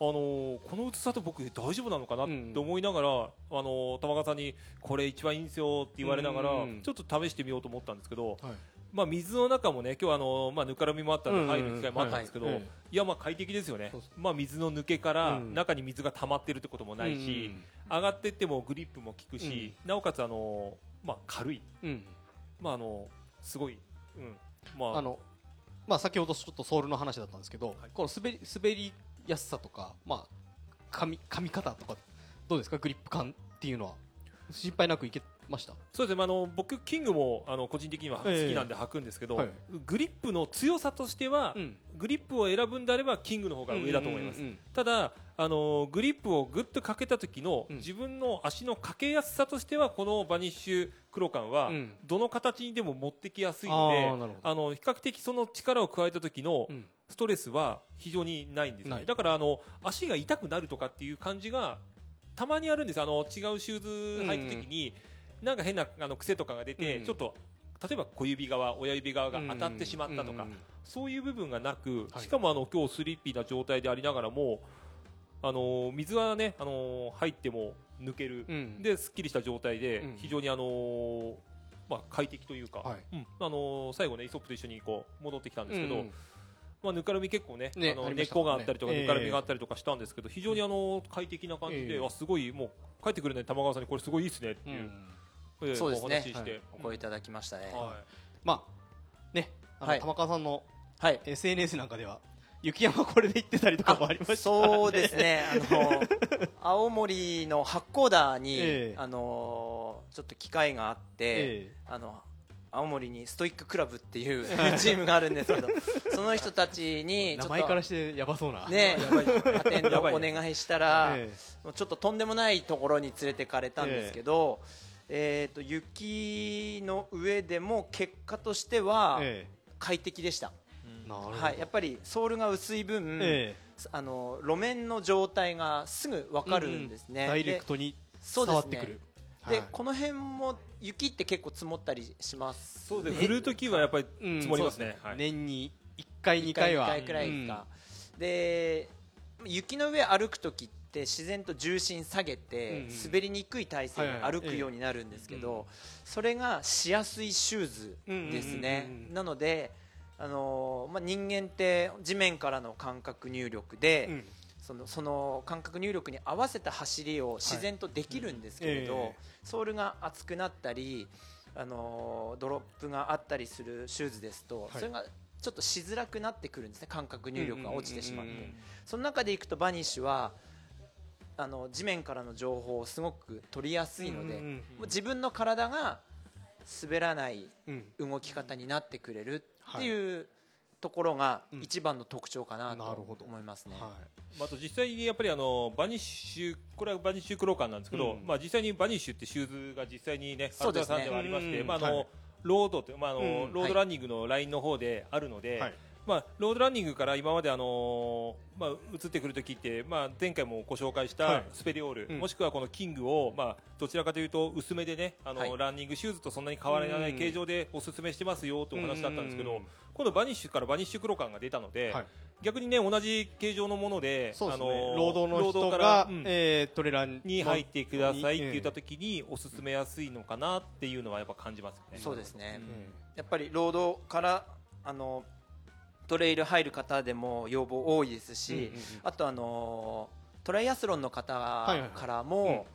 B: あのーこの薄さと僕大丈夫なのかなって思いながら、あのー玉川さんにこれ一番いいんですよって言われながら、
A: うん。
B: ちょっと試してみようと思ったんですけど、
A: はい
B: まあ、水の中もね今日あの、まあ、ぬかるみもあったんで入る機会もあったんですけど、
A: い。
B: いやまあ快適ですよね。まあ、水の抜けから
A: うん。
B: 中に水が溜まってるってこともないし、上がってってもグリップも効くし、なおかつあの、まあ、軽い、まあ、あのすごい、うん。まあ。
A: あのまあ、先ほどちょっとソールの話だったんですけど、この滑り滑りやすさとか、まあ、噛み噛み方とかどうですか？グリップ感っていうのは。心配なくいけました？
B: そうですね、まあ、あの僕、キングもあの個人的には好きなんで履くんですけど、
A: はい。
B: グリップの強さとしては、
A: うん。
B: グリップを選ぶんであればキングの方が上だと思います、
A: うん。うん。うん。
B: ただあのグリップをぐっとかけた時の
A: うん。
B: 自分の足のかけやすさとしてはこのバニッシュクロカンは
A: うん。
B: どの形にでも持ってきやすい
A: あ
B: ので、あの比較的その力を加えた時の
A: うん。
B: ストレスは非常にないんですね。だからあの足が痛くなるとかっていう感じがたまにあるんです。あの違うシューズ履いた時に、なんか変なあの癖とかが出て、
A: うん。
B: ちょっと例えば小指側親指側が当たってしまったとか、そういう部分がなく、
A: はい。
B: しかもあの今日スリッピーな状態でありながらも、あの水はね、あの入っても抜ける、
A: うん。
B: ですっきりした状態で、
A: うん。
B: 非常にあのまあ快適というか、あの最後ねイソップと一緒にこう戻ってきたんですけど、
A: うん。
B: まあぬかるみ結構ね、
A: ね
B: あの根っこがあったりとか、
A: ええ。
B: ぬかるみがあったりとかしたんですけど、非常にあの快適な感じで、すごいもう帰ってくるね玉川さんにこれすごいいいですねっていう、ええ
D: そうですね。
B: お
D: 声いただきましたね。
B: は
A: まあねあの、
D: はい。
A: 玉川さんの
D: はい、
A: SNS なんかでは雪山これで行ってたりとかもありました
D: そうですね。あの [laughs] 青森の八甲田に、
A: ええ。
D: あのちょっと機会があって、
A: え
D: あの青森にストイッククラブっていう [laughs] チームがあるんですけどその人たち
A: え
D: に [laughs] ちょっと
A: 名前からしてやばそうな。
D: ねアテンドお願いしたら、
A: え
D: もうちょっととんでもないところに連れてかれたんですけど、えー、と雪の上でも結果としては
A: え
D: 快適でした、
A: えなるほど、
D: はい、やっぱりソールが薄い分、
A: え
D: あの路面の状態がすぐ分かるんですね、
A: えダイレ
D: で
A: クトに
D: そうですね
A: 伝わってくる。
D: で
A: はい。
D: この辺も雪って結構積もったりします
B: そうですね。振るときはやっぱり
A: うん
B: 積もります
A: そうで
B: ねはい。
A: 年に1回2
D: 2
A: 回は。
D: 回くらいか、で雪の上歩く時って自然と重心下げて滑りにくい体勢で歩くようになるんですけ
A: ええ
D: どそれがしやすいシューズですね。なのであのーまあ、人間って地面からの感覚入力で、
A: うん。
D: そのその感覚入力に合わせた走りを自然とできるんですけれど、ソールが厚くなったり、あのードロップがあったりするシューズですと、
A: はい。
D: それがちょっとしづらくなってくるんですね。感覚入力が落ちてしまって、その中でいくとバニッシュはあの地面からの情報をすごく取りやすいので、
A: うんうんうん。
D: もう自分の体が滑らない
A: うん。
D: 動き方になってくれるっていうところが
A: うん。
D: 一番の特徴かなと思いますね。
B: あ、あと実際にやっぱりあのバニッシュこれはバニッシュクロカンなんですけど、
A: うん
B: まあ、実際にバニッシュってシューズが実際にね
D: そうですね。
B: アルトラさんではありまして、
A: うん。
B: まああの
A: はい。
B: ロードって、まああの
A: うん。
B: ロードランニングのラインの方であるので、
A: はい
B: まあ、ロードランニングから今まで、あのーまあ、移ってくるときって、まあ、前回もご紹介し
A: はい。
B: たスペリオール、
A: うん。
B: もしくはこのキングを、まあ、どちらかというと薄めでねあの、
D: はい。
B: ランニングシューズとそんなに変わらない形状でおすすめしてますよというお話だったんですけど、
A: うん。
B: 今度バニッシュからバニッシュクロカンが出たので、
A: はい。
B: 逆にね同じ形状のもので
A: そうですね、
B: あのー
A: ロードの
B: ロード
A: 人が
B: 働から、うん。
A: えートレラン
B: に入ってくださいって
A: に
B: 言ったときにおすすめやすいのかなっていうのはやっぱ感じますよね。
D: そうですね、
A: うん。
D: やっぱりロードからあのトレイル入る方でも要望多いですし、
A: うんうんうん。
D: あとあのトライアスロンの方
A: いはいはい。
D: からも、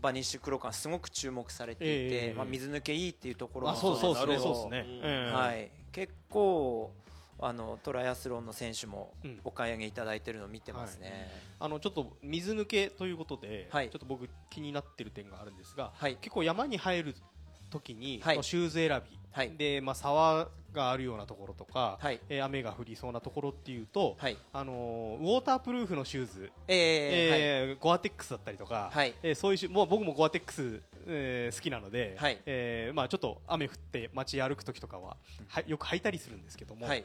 D: バニッシュクロカンすごく注目されていて、
A: ええ
D: まあ、水抜けいいっていうところも
A: あそうそうですね。
D: はい、結構あのトライアスロンの選手も
A: うん。
D: お買い上げいただいてるのを見てますね、
A: あのちょっと水抜けということで、
D: はい。
A: ちょっと僕気になってる点があるんですが、
D: はい。
A: 結構山に入る時に、シューズ選び、
D: はい。
A: で、まあ、沢があるようなところとか、
D: はい。
A: えー雨が降りそうなところっていうと、
D: はい。
A: あのーウォータープルーフのシューズ、
D: えー
A: えーゴアテックスだったりとか、
D: はい。
A: えーそういうシュもう僕もゴアテックス、えー好きなので、
D: はい。
A: えーまあ、ちょっと雨降って街歩く時とかははよく履いたりするんですけども、
D: はい、はい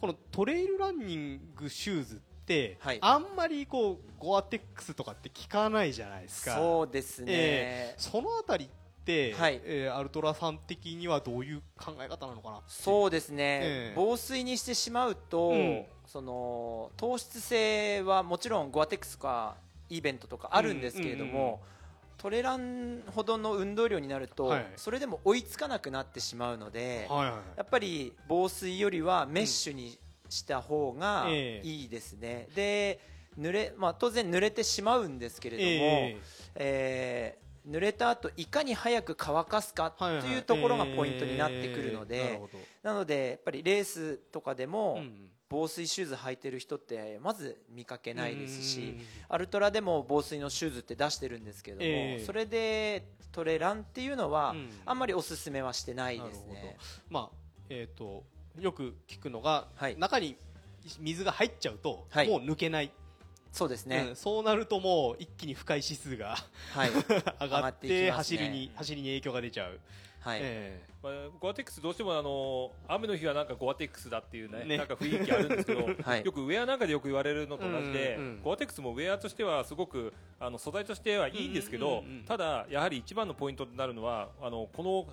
A: このトレイルランニングシューズって、
D: はい。
A: あんまりこうゴアテックスとかって聞かないじゃないですか。
D: そうですね、
A: えそのあたりって、
D: はい。
A: えーアルトラさん的にはどういう考え方なのかな
D: そうですね、
A: ええ。
D: 防水にしてしまうと、
A: うん。
D: その糖質性はもちろんゴアテックスとかイベントとかあるんですけれども、
A: うんうんうん
D: トレランほどの運動量になると、
A: はい。
D: それでも追いつかなくなってしまうので、
A: はいはい
D: やっぱり防水よりはメッシュにした方が
A: ええ。
D: いいですね、で濡れ、まあ、当然濡れてしまうんですけれども、
A: え。
D: えー濡れた後いかに早く乾かすかというところがポイントになってくるので、
A: えーな
D: のでやっぱりレースとかでも防水シューズ履いてる人ってまず見かけないですし
A: うん
D: アルトラでも防水のシューズって出してるんですけども、
A: ええ。
D: それでトレランっていうのは
A: うん。
D: あんまりおすすめはしてないですね。
A: まあえっ、とよく聞くのが、
D: はい。
A: 中に水が入っちゃうと、
D: はい。
A: もう抜けない、
D: そうですね、
A: うんそうなるともう一気に不快指数が
D: はい、[laughs]
A: 上がっ
D: ってね。
A: 走りに走りに影響が出ちゃう、
D: はい。
A: え
B: まあ、ゴアテックスどうしてもあの雨の日はなんかゴアテックスだっていうね
A: ね。
B: なんか雰囲気あるんですけど、[laughs]
D: はい。
B: よくウェアなんかでよく言われるのと同じで、
A: うんうん
B: ゴアテックスもウェアとしてはすごくあの素材としてはいいんですけど、
A: うんうんうん。
B: ただやはり一番のポイントになるのはあのこの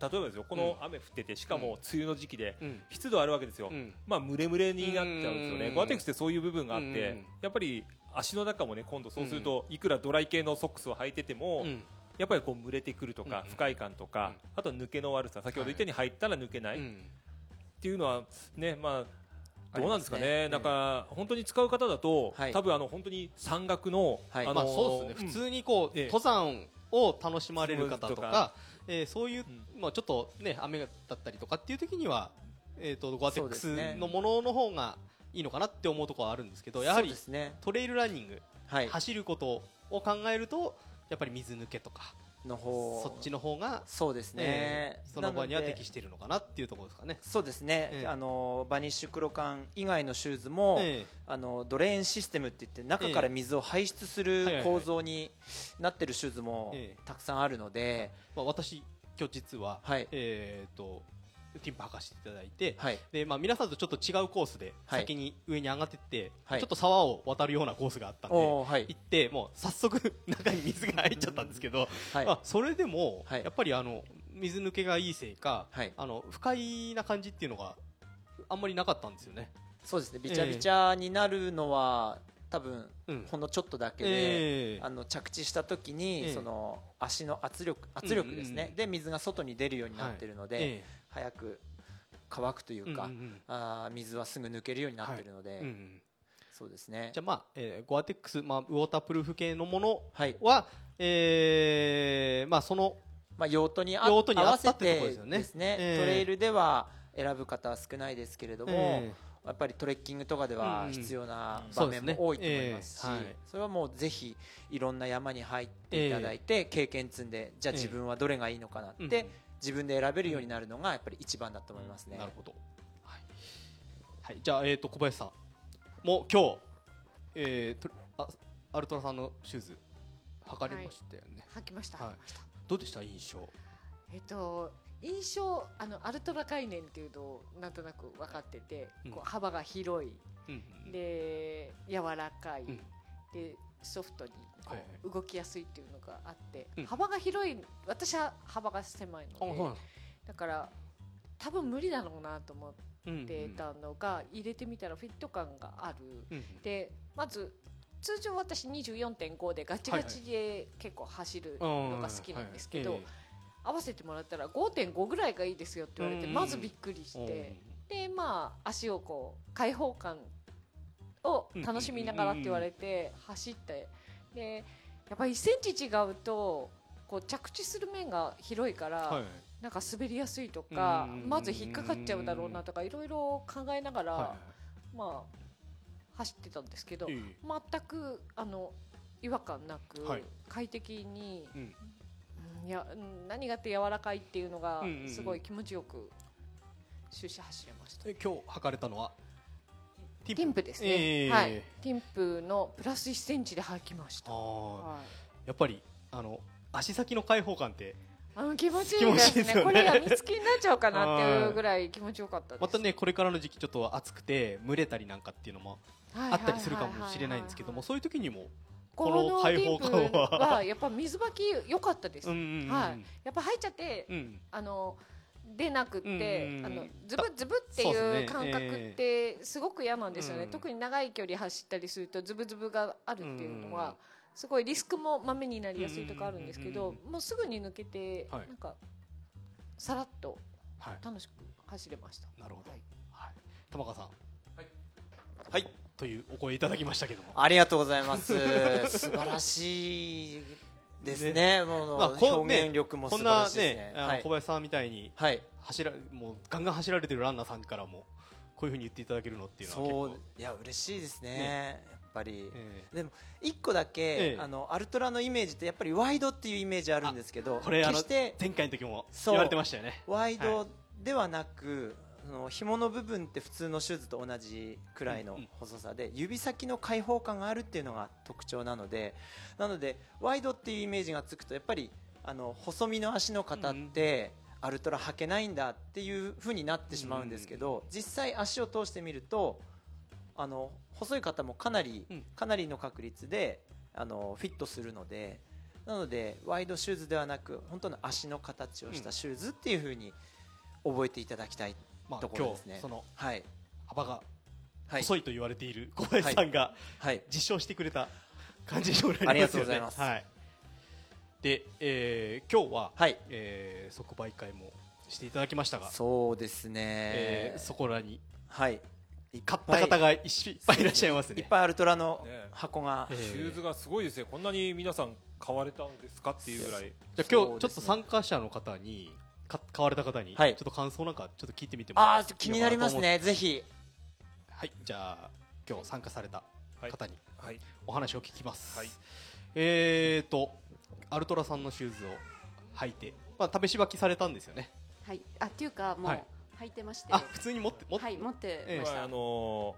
B: 例えばですよこの雨降っててしかも梅雨の時期で湿度あるわけですよ、
A: うん。
B: まあムレムレになっちゃうんですよね、
A: うん。
B: ゴアテックスってそういう部分があって、
A: うん。
B: やっぱり足の中もね今度そうすると、いくらドライ系のソックスを履いてても、
A: うん。
B: やっぱりこう蒸れてくるとか、
A: うん。
B: 不快感とか、あと抜けの悪さ先ほど言ったように入ったら抜けない、っ
A: うん。
B: ていうのはねまあどうなんですかね。なんか本当に使う方だと、
D: はい。
B: 多分あの本当に山岳の、
D: はい。
B: あの
A: まあそうですね、普通にこう、
B: ええ。
A: 登山を楽しまれる方とかえーそういう、
B: うん。
A: まあ、ちょっと、ね、雨だったりとかっていう時には、えー、とゴアテックスのものの方がいいのかなって思うところはあるんですけどやはりトレイルランニング、
D: はい、
A: 走ることを考えるとやっぱり水抜けとか
D: の方。
A: そっちの方が、
D: そうですね、
A: えーその場には適しているのかなっていうところですかね。
D: そうですね、
A: ええ。
D: あのバニッシュ黒缶以外のシューズも、
A: え
D: あのドレーンシステムって言って中から水を排出する構造になってるシューズも
A: ええ。
D: たくさんあるので、
A: まあ、私今日実は、
D: はい。
A: えー、とティンプ履かせていただいて、
D: はい。
A: でまあ、皆さんとちょっと違うコースで
D: はい。
A: 先に上に上がってって、
D: はい。
A: ちょっと沢を渡るようなコースがあったんで
D: はい。
A: 行ってもう早速 [laughs] 中に水が入っちゃったんですけど、
D: はい。
A: あそれでも、
D: はい。
A: やっぱりあの水抜けがいいせいか、
D: はい。
A: あの不快な感じっていうのがあんまりなかったんですよね。
D: そうですね。びちゃびちゃになるのは多分
A: うん。
D: ほんのちょっとだけで、
A: ええ。
D: あの着地した時に、
A: ええ。
D: その足の圧力圧力ですね、
A: うんうんうん。
D: で水が外に出るようになってるので、
A: え
D: 早く乾くというか、
A: うんうんうん。
D: あー水はすぐ抜けるようになってるので、
A: えうんうん
D: そうですね。
A: じゃあまあ、えーゴアテックス、まあ、ウォータープルーフ系のもの
D: はい。
A: は、えーまあ、その
D: まあ、用途にあ
A: 用途に
D: 合わせ
A: てですよね。
D: ですね
A: ええ
D: トレイルでは選ぶ方は少ないですけれども、
A: え
D: やっぱりトレッキングとかで
A: うん
D: は
A: うん。
D: 必要な
A: うん
D: 場面も多いと思いますし、
A: そうですね。ええはい。
D: それはもうぜひいろんな山に入っていただいて経験積んでじゃあ自分はどれがいいのかなって、
A: うん
D: 自分で選べるようになるのがやっぱり一番だと思いますね。
A: なるほど、はい。はい、じゃあ、えー、と小林さん。もう今日、えー、とあアルトラさんのシューズ履かれましたよね、
C: 履きました、
A: はい。
C: 履きました
A: どうでした？印象。
C: えっと印象あのアルトラ概念っていうのをなんとなく分かってて、
A: うん。
C: こう幅が広い。
A: うんうん。
C: で柔らかい、
A: うん。
C: でソフトにこう、
A: はい
C: 動きやすいっていうのがあって、
A: うん。
C: 幅が広い私は幅が狭いのでだから多分無理だろうなと思ってたのが、入れてみたらフィット感がある。
A: うん
C: でまず通常私24.5でガチガチで結構走るのが好きなんですけど、合わせてもらったら5.5ぐらいがいいですよって言われて
A: うん
C: まずびっくりして。でまあ足をこう開放感を楽しみながらって言われて走って。でやっぱり1センチ違うとこう着地する面が広いから、
A: はい。
C: なんか滑りやすいとか
A: うん
C: まず引っかかっちゃうだろうなとかいろいろ考えながら、
A: は
C: まあ走ってたんですけど全くあの違和感なく、
A: はい。
C: 快適に、
A: うん。
C: うんいやうん何がって柔らかいっていうのがすごい気持ちよく終始走れました、
A: え今日測れたのは？テ
C: ティンプですね、
A: ええ。
C: はい。ティンプのプラス1センチで履きました、はい。
A: やっぱりあの足先の開放感って
C: あの気持ちいいですね。
A: ね。
C: これが見つけになっちゃうかなっていうぐらい気持ちよかったです。
A: またねこれからの時期ちょっと暑くて蒸れたりなんかっていうのもあったりするかもしれないんですけどもそういう時にも
C: こ
A: この
C: の
A: 開放感は。
C: やっぱ水履き良かったです、はい。やっぱ入っちゃって
A: うん。
C: あの出なくって、あのズブズブっていう感覚ってすごく嫌なんですよね、
A: うん
C: 特に長い距離走ったりするとズブズブがあるっていうの
A: うん
C: はすごいリスクもまめになりやすいとかあるんですけどもうすぐに抜けて
A: はい。
C: なんかさらっと
A: はい。
C: 楽しく走れました。
A: なるほど。
C: はい。
A: はい。玉川さん。
D: はい。
A: というお声いただきましたけども。
D: ありがとうございます。[laughs] 素晴らしいですね。もう
A: まあこん
D: 表現力も素晴
A: こんな
D: らしいですね。
A: ねあの
D: はい。
A: 小林さんみたいに
D: はい。
A: 走らもうガンガン走られてるランナーさんからもこういうふうに言っていただけるのっていうのは結構。
D: そういや嬉しいですね。やっぱり。
A: え
D: でも一個だけ、
A: ええ。
D: あのアルトラのイメージってやっぱりワイドっていうイメージあるんですけど
A: えこれあの
D: 決して
A: 前回の時も言われてましたよね。
D: ワイドではなく、その紐の部分って普通のシューズと同じくらいの細さで、指先の開放感があるっていうのが特徴なのでなのでワイドっていうイメージがつくとやっぱりあの細身の足の方って、アルトラ履けないんだっていう風になってしまうんですけど、実際足を通してみるとあの細い方もかなり、
A: うん。
D: かなりの確率であのフィットするのでなのでワイドシューズではなく本当の足の形をしたシューズっていう風に覚えていただきたい
A: まあ
D: ところですね。
A: 今日その
D: はい。
A: 幅が
D: はい。
A: 細いと言われている小林さんが
D: はい。
A: 実証してくれた感じになりますよね。
D: ありがとうございます。
A: はい。で、えー今日は、
D: はい。
A: えー即売会もしていただきましたが、
D: そうですね、
A: えーそこらに
D: はい。
A: 買った方がいっぱいいらっしゃいますね。
D: いっぱいアルトラの
B: ね
D: 箱が、
A: えー。
B: シューズがすごいですねこんなに皆さん買われたんですかっていうぐらい。
A: じゃあ今日ちょっと参加者の方にか買われた方に、
D: はい。
A: ちょっと感想なんかちょっと聞いてみても。
D: ああ気になりますねぜひ。
A: はいじゃあ今日参加された方に
B: はい。
A: お話を聞きます、
B: はい。
A: えーとアルトラさんのシューズを履いて、まあ、試し履きされたんですよね。
E: はい、あっていうかもう
A: はい。
E: 履いてまして、
A: あ普通に持って持って、
E: はい持って
A: ええ
E: ました。
B: まああのー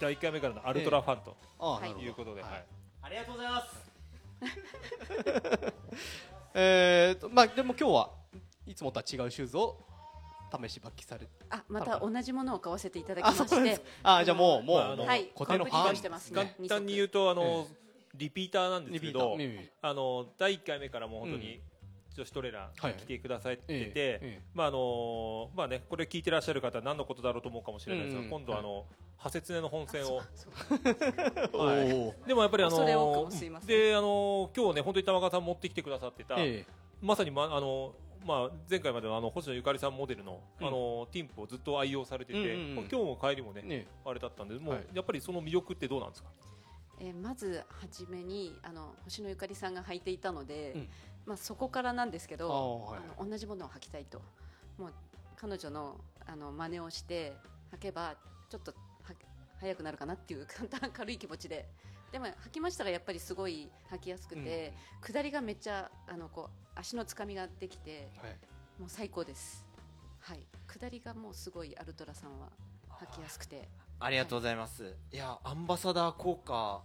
B: 第1回目からのアルトラファンと
A: ああ
E: はい
B: うことで、
A: はい。
B: はい。
D: ありがとうございます。[laughs]
A: えーとまあでも今日はいつもとは違うシューズを試し履きされ
E: あまた同じものを買わせていただき
A: あ
E: まして。
A: あじゃあもうもう,、
B: まああの
A: もう
E: はい
A: 固定のファン
E: トしてます
B: 簡
E: ね。
B: 単に言うとあの、リピーターなんですけどあの第1回目からもう本当
A: うん。
B: に女子トレーナ
A: はい
B: ー来てくださってて、
A: ええ。え
B: まああのまあねこれ聞いてらっしゃる方は何のことだろうと思うかもしれないですが、
A: うん。うん
B: 今度はあのハセツネの本戦を。[laughs] でもやっぱりあのであの今日ね本当に玉川さん持ってきてくださってた、
A: え。
B: まさにまあのまあ前回までのあの星野ゆかりさんモデルの、
A: うん。
B: あのティンプをずっと愛用されてて、
A: うんうんうん。
B: 今日も帰りもね、あれだったんでもう、
A: はい。
B: やっぱりその魅力ってどうなんですか？
E: えーまず初めにあの星野ゆかりさんが履いていたので、
A: うん。
E: まあそこからなんですけど、
A: あーはい
E: あの同じものを履きたいと、もう彼女のあの真似をして履けばちょっとは速くなるかなっていう簡単 [laughs] 軽い気持ちで。でも履きましたらやっぱりすごい履きやすくて、下りがめっちゃあのこう足のつかみができて
A: はい。
E: もう最高です。はい、下りがもうすごいアルトラさんは履きやすくて、
D: ありがとうございます。いやアンバサダー効果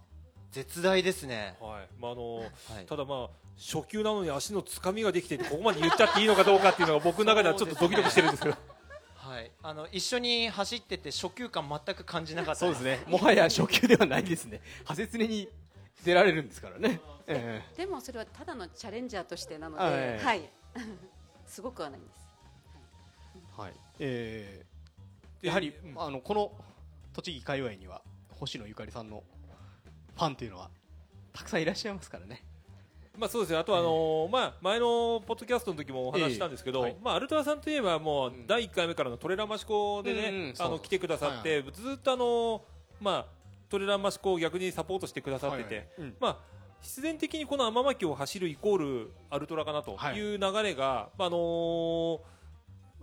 D: 絶大ですね、
B: はい。まああの
D: はい、
B: ただまあ初級なのに足のつかみができていてここまで言っちゃっていいのかどうかっていうのが僕の中ではちょっとドキドキしてるんですけど
D: はい、あの一緒に走ってて初級感全く感じなかった
A: そうですね。もはや初級ではないですね。派切ねに出られるんですからね、[laughs] え
E: でもそれはただのチャレンジャーとしてなので、
A: は
E: はい。い、[laughs] すごくはないんです。
A: えはい。えー
B: で
A: やはり、
B: うん。
A: あのこの栃木界隈には星野ゆかりさんのファンというのはたくさんいらっしゃいますからね
B: まあそうですね。あとはあのーまあ前のポッドキャストの時もお話ししたんですけど、
A: ええ。はい
B: まあアルトラさんといえばもう
A: うん
B: 第1回目からのトレランマシコでね、
A: うんうん
B: あの来てくださって、ずっとあのーまあトレランマシコを逆にサポートしてくださってて、
A: はいはい。うん。
B: まあ必然的にこの天巻を走るイコールアルトラかなと
A: はい。
B: いう流れが、まああのー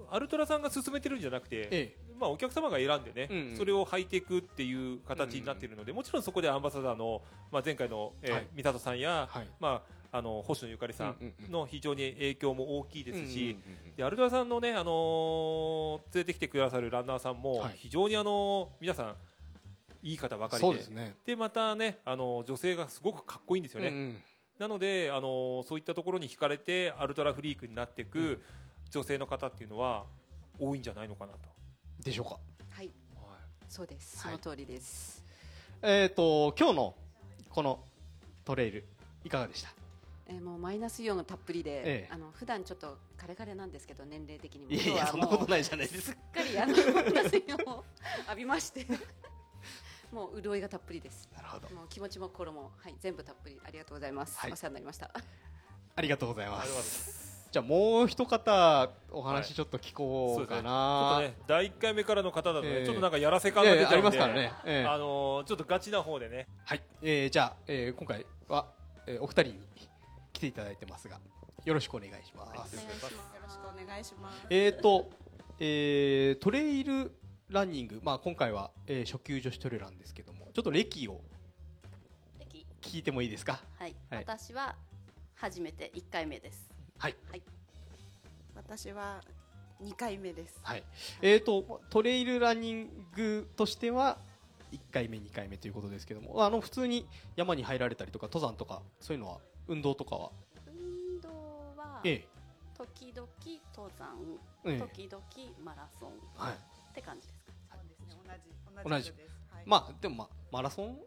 B: アルトラさんが進めてるんじゃなくて、
A: え
B: まあ、お客様が選んでね、
A: うんうん。
B: それを履いていくっていう形になっているので、もちろんそこでアンバサダーの、まあ、前回の、えー
A: はい。
B: 三里さんや、
A: はい。
B: まあ、あの星野ゆかりさ
A: うん
B: の非常に影響も大きいですし、でアルトラさんのね、あのー連れてきてくださるランナーさんも、
A: はい。
B: 非常に、あのー皆さんいい方ばかりで。
A: そうですね。
B: でまたね、あのー女性がすごくかっこいいんですよね。
A: うんうん。
B: なので、あのーそういったところに惹かれてアルトラフリークになっていく女性の方っていうのは多いんじゃないのかなと。
A: でしょうか。
E: はい、そうです。そ
A: はい。
E: の通りです。
A: えっ、と今日のこのトレイルいかがでした？
E: えーもうマイナスイオンがたっぷりで、
A: ええ。
E: あの普段ちょっとカレカレなんですけど年齢的にも。
A: いやいやそんなことないじゃないです。
E: すっかりあのマイナスイオンを浴びましてもう潤いがたっぷりです。
A: なるほど。
E: もう気持ちも心もはい全部たっぷりありがとうございます、
A: はい。
E: お世話になりました。
A: ありがとうございま
B: ありがとうござい
A: す。じゃあもう一方お
B: はい
A: 話ちょっと聞こうか
B: ちょっ
A: な、
B: とね、第1回目からの方だとね、
A: ええ。
B: ちょっとなんかやらせ感
A: い
B: が出ちゃうんで、
A: ありますからね、ええ。
B: あのーちょっとガチな方でね、
A: はい、えー、じゃあ、えー、今回は、えー、お二人に来ていただいてますがよろしくお願いします、
E: お願いします。
F: よろしくお願いします。
A: えーと、えー、トレイルランニング、まあ、今回は、えー、初級女子トレランですけどもちょっと歴を
G: 的
A: 聞いてもいいですか？
G: はい、
A: はい。
G: 私は初めて1回目です。
A: はい、
F: 私は2回目です。
A: はい。えー、とトレイルランニングとしては1回目2回目ということですけどもあの普通に山に入られたりとか登山とかそういうのは運動とかは？
G: 運動は
A: え
G: 時々登山
A: ええ。え
G: 時々マラソン
A: はい。
G: って感じですか？
F: そうですね。同じ
A: 同じ
F: 同じ。です。はい。
A: まあでも、まあ、マラソン？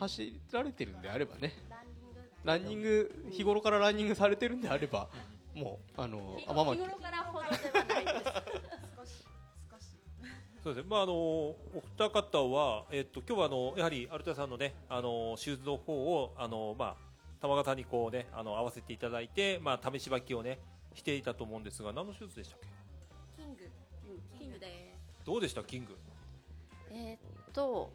A: 走られてるんであればね。
G: ランニング
A: ランニング日頃からランニングされてるんであればもうあの
G: 日
A: 天巻
G: 頃からほどではないです。[laughs]
B: そうですね、まああのお二方は、えっと今日はあのやはりアルタさんのね、あのシューズの方をあのまあ玉川さんにこうね、あの合わせていただいて、まあ試し履きをねしていたと思うんですが、何のシューズでしたっけ？
G: キング。キングで
B: どうでした？キング？
G: えーっと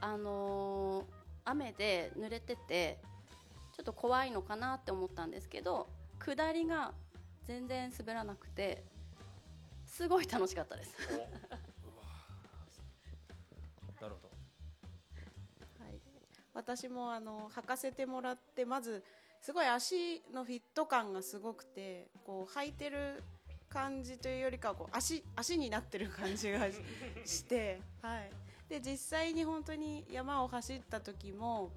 G: あのー雨で濡れててちょっと怖いのかなって思ったんですけど下りが全然滑らなくてすごい楽しかったです
F: 私もあの履かせてもらってまずすごい足のフィット感がすごくてこう履いてる感じというよりかはこう足足になってる感じが [laughs] して、はい。で実際に本当に山を走った時も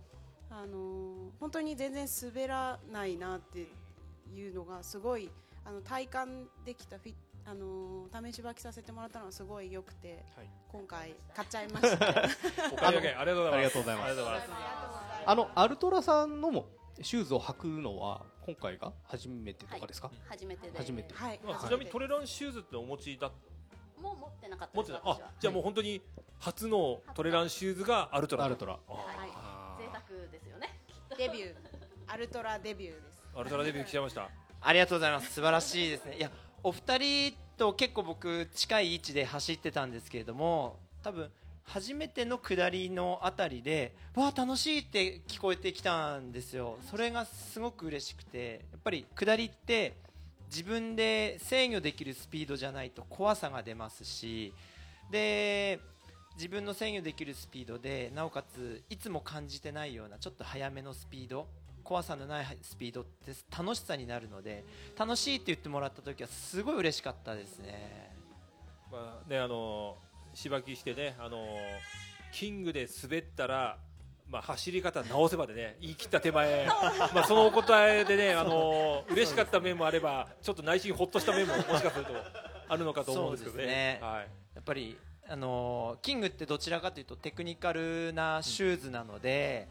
F: あのー本当に全然滑らないなっていうのがすごいあの体感できたフィあのー試し履きさせてもらったのがすごい良くて、
B: はい。
F: 今回買っちゃいました。[laughs]
B: お買い上げありがとうございます。
A: ありがとうございます。
B: ありがとうございます。
A: あのアルトラさんのもシューズを履くのは今回が初めてとかですか、
G: 初めてで。
A: 初めて。
F: はい。
B: まあ、ちなみにトレランシューズってお持ちだ
G: もう持ってなかった
B: 持ってた。あじゃあもう本当に初のトレランシューズがアルトラ。
A: アルトラ。
B: あ
G: はい。贅沢ですよね。
F: デビュー、アルトラデビューです。
B: アルトラデビュー来ちゃいました。
D: ありがとうございます。素晴らしいですね。いやお二人と結構僕近い位置で走ってたんですけれども多分初めての下りのあたりでわあ楽しいって聞こえてきたんですよ。それがすごく嬉しくてやっぱり下りって自分で制御できるスピードじゃないと怖さが出ますしで自分の制御できるスピードでなおかついつも感じてないようなちょっと速めのスピード怖さのないスピードって楽しさになるので楽しいって言ってもらった時はすごい嬉しかったですね。
B: まあねあのしばきしてねあのキングで滑ったらまあ、走り方直せばでね言い切った手前、[laughs] まあ、そのお答えでね、あの嬉しかった面もあればちょっと内心ほっとした面ももしかするとあるのかと思うんですけどね。
D: ね。
B: はい。
D: やっぱりあのキングってどちらかというとテクニカルなシューズなので、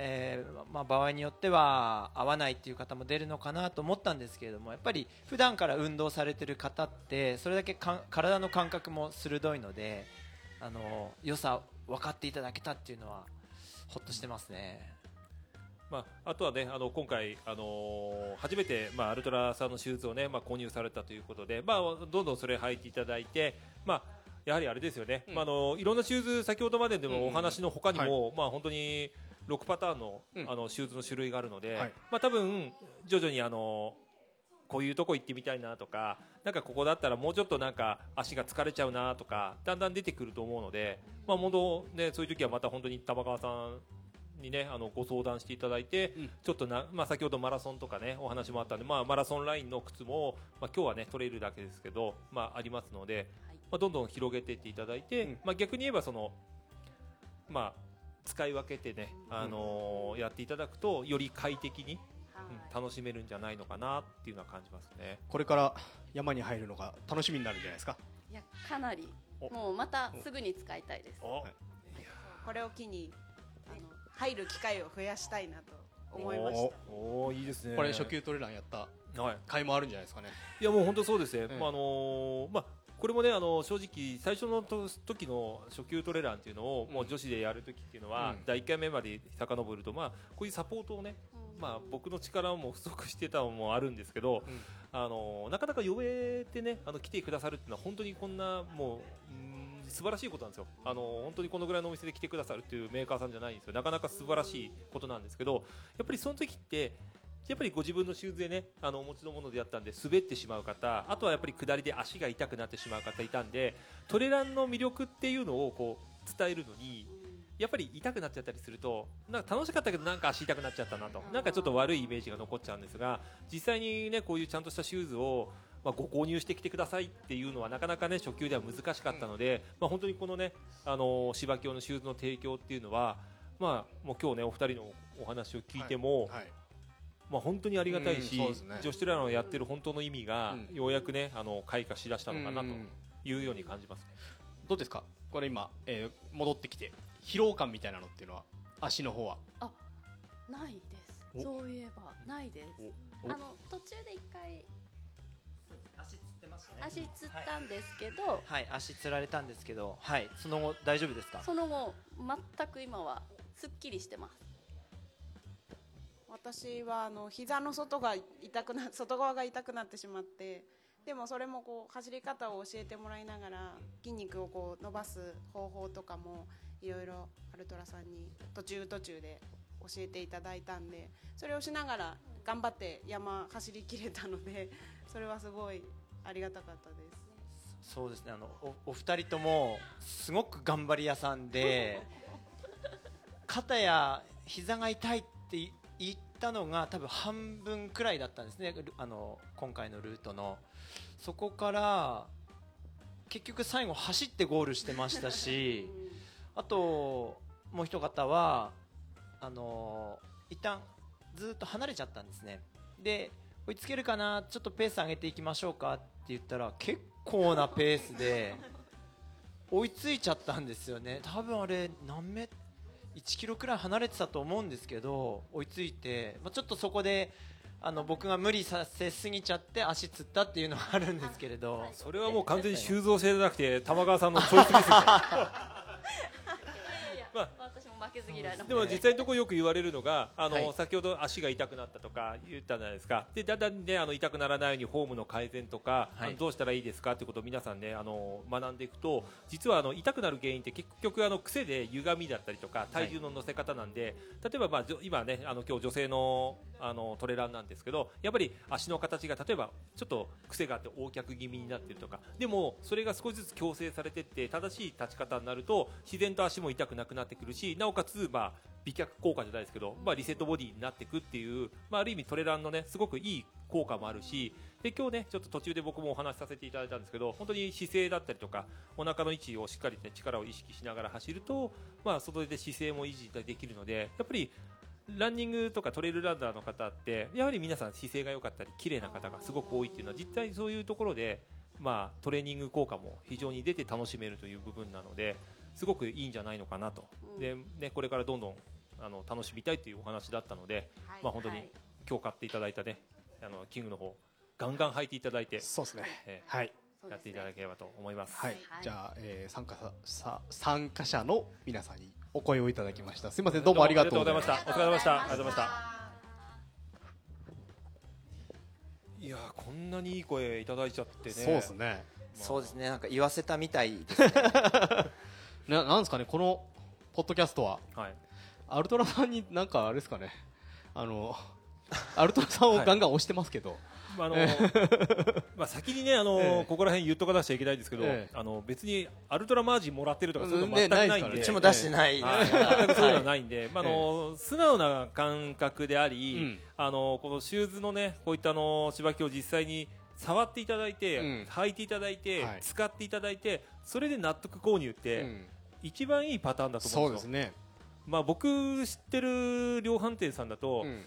D: えーまあ、場合によっては合わないっていう方も出るのかなと思ったんですけれどもやっぱり普段から運動されてる方ってそれだけかん体の感覚も鋭いのであの良さ分かっていただけたっていうのはほっとしてますね。
B: まあ、あとはね、あの今回、あのー初めて、まあ、アルトラさんのシューズをね、まあ、購入されたということで、まあ、どんどんそれ履いていただいて、まあ、やはりあれですよね、
A: うん。
B: まあ、あのいろんなシューズ、先ほどまでで
A: うんうん
B: もお話の他にも、まあ、本当に6パターンの,、
A: うん。
B: あのシューズの種類があるので、
A: はい。
B: まあ、多分徐々にあのこういうとこ行ってみたいなとか、なんかここだったらもうちょっとなんか足が疲れちゃうなとか、だんだん出てくると思うので、まあ、本当ね、そういう時はまた本当に玉川さんにね、あのご相談していただいて、
A: うん。
B: ちょっとな、まあ、先ほどマラソンとかね、お話もあったんで、まあ、マラソンラインの靴も、まあ、今日はね、トレイルだけですけど、まあ、ありますので、まあ、どんどん広げていっていただいて、
A: うん。
B: まあ、逆に言えばその、まあ、使い分けてね、あのーやっていただくと、より快適に、うん楽しめるんじゃないのかなっていうのは感じますね。
A: これから山に入るのが楽しみになるんじゃないですか？
G: いやかなり。
B: お。
G: もうまたすぐに使いたいです。
F: これを機にあの入る機会を増やしたいなと思いました。
B: おおーいいですね。
A: これ初級トレランやった
B: はい。
A: 甲斐もあるんじゃないですかね。
B: いやもう本当そうですね。
A: うん。
B: まああのーまあこれもねあの正直最初のと時の初級トレランっていうのをもう女子でやる時っていうのは、
A: うん
B: 第1回目まで遡るとまあこういうサポートをね、まあ僕の力も不足してたのもあるんですけど、
A: うん
B: あのーなかなか呼べてねあの来てくださるっていうのは本当にこんなもううーん素晴らしいことなんですよ。あのー本当にこのぐらいのお店で来てくださるっていうメーカーさんじゃないんですよ。なかなか素晴らしいことなんですけど、やっぱりその時ってやっぱりご自分のシューズでねあのお持ちのものでやったんで滑ってしまう方あとはやっぱり下りで足が痛くなってしまう方いたんでトレランの魅力っていうのをこう伝えるのにやっぱり痛くなっちゃったりするとなんか楽しかったけどなんか足痛くなっちゃったなとなんかちょっと悪いイメージが残っちゃうんですが実際にねこういうちゃんとしたシューズをまあ、ご購入してきてくださいっていうのはなかなかね初級では難しかったので、まあ、本当にこのねあの芝京のシューズの提供っていうのはまあもう今日ねお二人のお話を聞いても、
A: はい。
B: まあ、本当にありがたいし、
A: うんね。
B: 女子トレーラーのやってる本当の意味が、
A: うん。
B: ようやくねあの開花しだしたのかなと
A: うん
B: いうように感じます、
A: どうですか？これ今、えー戻ってきて疲労感みたいなのっていうのは足の方は？
G: ないです。
B: お。
G: そういえばないです。
B: お
G: あの途中で一回
D: 足つってましたね。
G: 足つったんですけど、
D: はい、足つられたんですけど、はい、その後大丈夫ですか？
G: その後全く今はすっきりしてます
F: 私はあの膝の外が痛くな外側が痛くなってしまってでもそれもこう走り方を教えてもらいながら筋肉をこう伸ばす方法とかもいろいろアルトラさんに途中途中で教えていただいたんでそれをしながら頑張って山走りきれたので [laughs] それはすごいありがたかったです。
D: そうですね、あの、お、お二人とも、すごく頑張り屋さんで。[laughs] 肩や膝が痛いってい言ったのが、多分半分くらいだったんですね。ルあの、今回のルートの。そこから。結局最後走ってゴールしてましたし。あと、もう一方は。あの、一旦ずっと離れちゃったんですね。で。追いつけるかなちょっとペース上げていきましょうかって言ったら結構なペースで追いついちゃったんですよね多分あれ何メ1キロくらい離れてたと思うんですけど追いついて、まあ、ちょっとそこであの僕が無理させすぎちゃって足つったっていうのはあるんですけれど。
B: それはもう完全に修造性じゃなくて玉川さんのチョイスですよね。まあ
G: 私も負けず嫌いな
B: で。も実際のところよく言われるのがあの、
A: はい。
B: 先ほど足が痛くなったとか言ったじゃないですか。でだんだんねあの痛くならないようにフォームの改善とか、
D: はい。
B: どうしたらいいですか？ってことを皆さんねあの学んでいくと実はあの痛くなる原因って結局あの癖で歪みだったりとか体重の乗せ方なんで、例えばまあ今ねあの今日女性のあのトレランなんですけどやっぱり足の形が例えばちょっと癖があって横脚気味になってるとかでもそれが少しずつ矯正されていって正しい立ち方になると自然と足も痛くなくなってくるしなおかつまあ美脚効果じゃないですけど、まあ、リセットボディになっていくっていう、まあ、ある意味トレランのねすごくいい効果もあるしで今日ねちょっと途中で僕もお話しさせていただいたんですけど本当に姿勢だったりとかお腹の位置をしっかり、ね、力を意識しながら走ると、まあ、外で姿勢も維持できるのでやっぱりランニングとかトレイルランナーの方ってやはり皆さん姿勢が良かったり綺麗な方がすごく多いっていうのは実際そういうところで、まあ、トレーニング効果も非常に出て楽しめるという部分なのですごくいいんじゃないのかなと、
G: うん。
B: でね、これからどんどんあの楽しみたいというお話だったので、まあ、本当に今日買っていただいたねあのキングの方ガンガン履いていただいて、
A: そうですね。
B: え
A: はい。
B: ーやっていただければと思います。
A: はい、
G: はい。
A: じゃあ、えー参加者さ参加者の皆さんにお声をいただきました。すみません。どうもありがとうございました。
B: ありがとうございました。お疲れ様でした。ありがとうございました。いやーこんなにいい声いただいちゃってね。
A: そうですね。
D: そうですね。なんか言わせたみたいですね [laughs]
A: ななんですかねこのポッドキャストは。
B: はい。
A: アルトラさんになんかあれですかね。あの [laughs] アルトラさんをガンガン押してますけど、
B: まああの [laughs] まあ先にねあの、
A: ええ。
B: ここら辺言っとかなくちゃいけないんですけど、
A: ええ。
B: あの別にアルトラマージンもらってるとかそういうの
A: ね
B: 全くないんで。
D: うちも出してない。
B: はい。そういうのはないんで、まああの素直な感覚であり、
A: うん。
B: あのこのシューズのねこういったあの芝木を実際に触っていただいて、
A: うん。
B: 履いていただいて、
A: はい。
B: 使っていただいてそれで納得購入って、
A: うん
B: 一番いいパターンだと思ですよ。
A: そううんですね、
B: まあ僕知ってる量販店さんだと、
A: うん。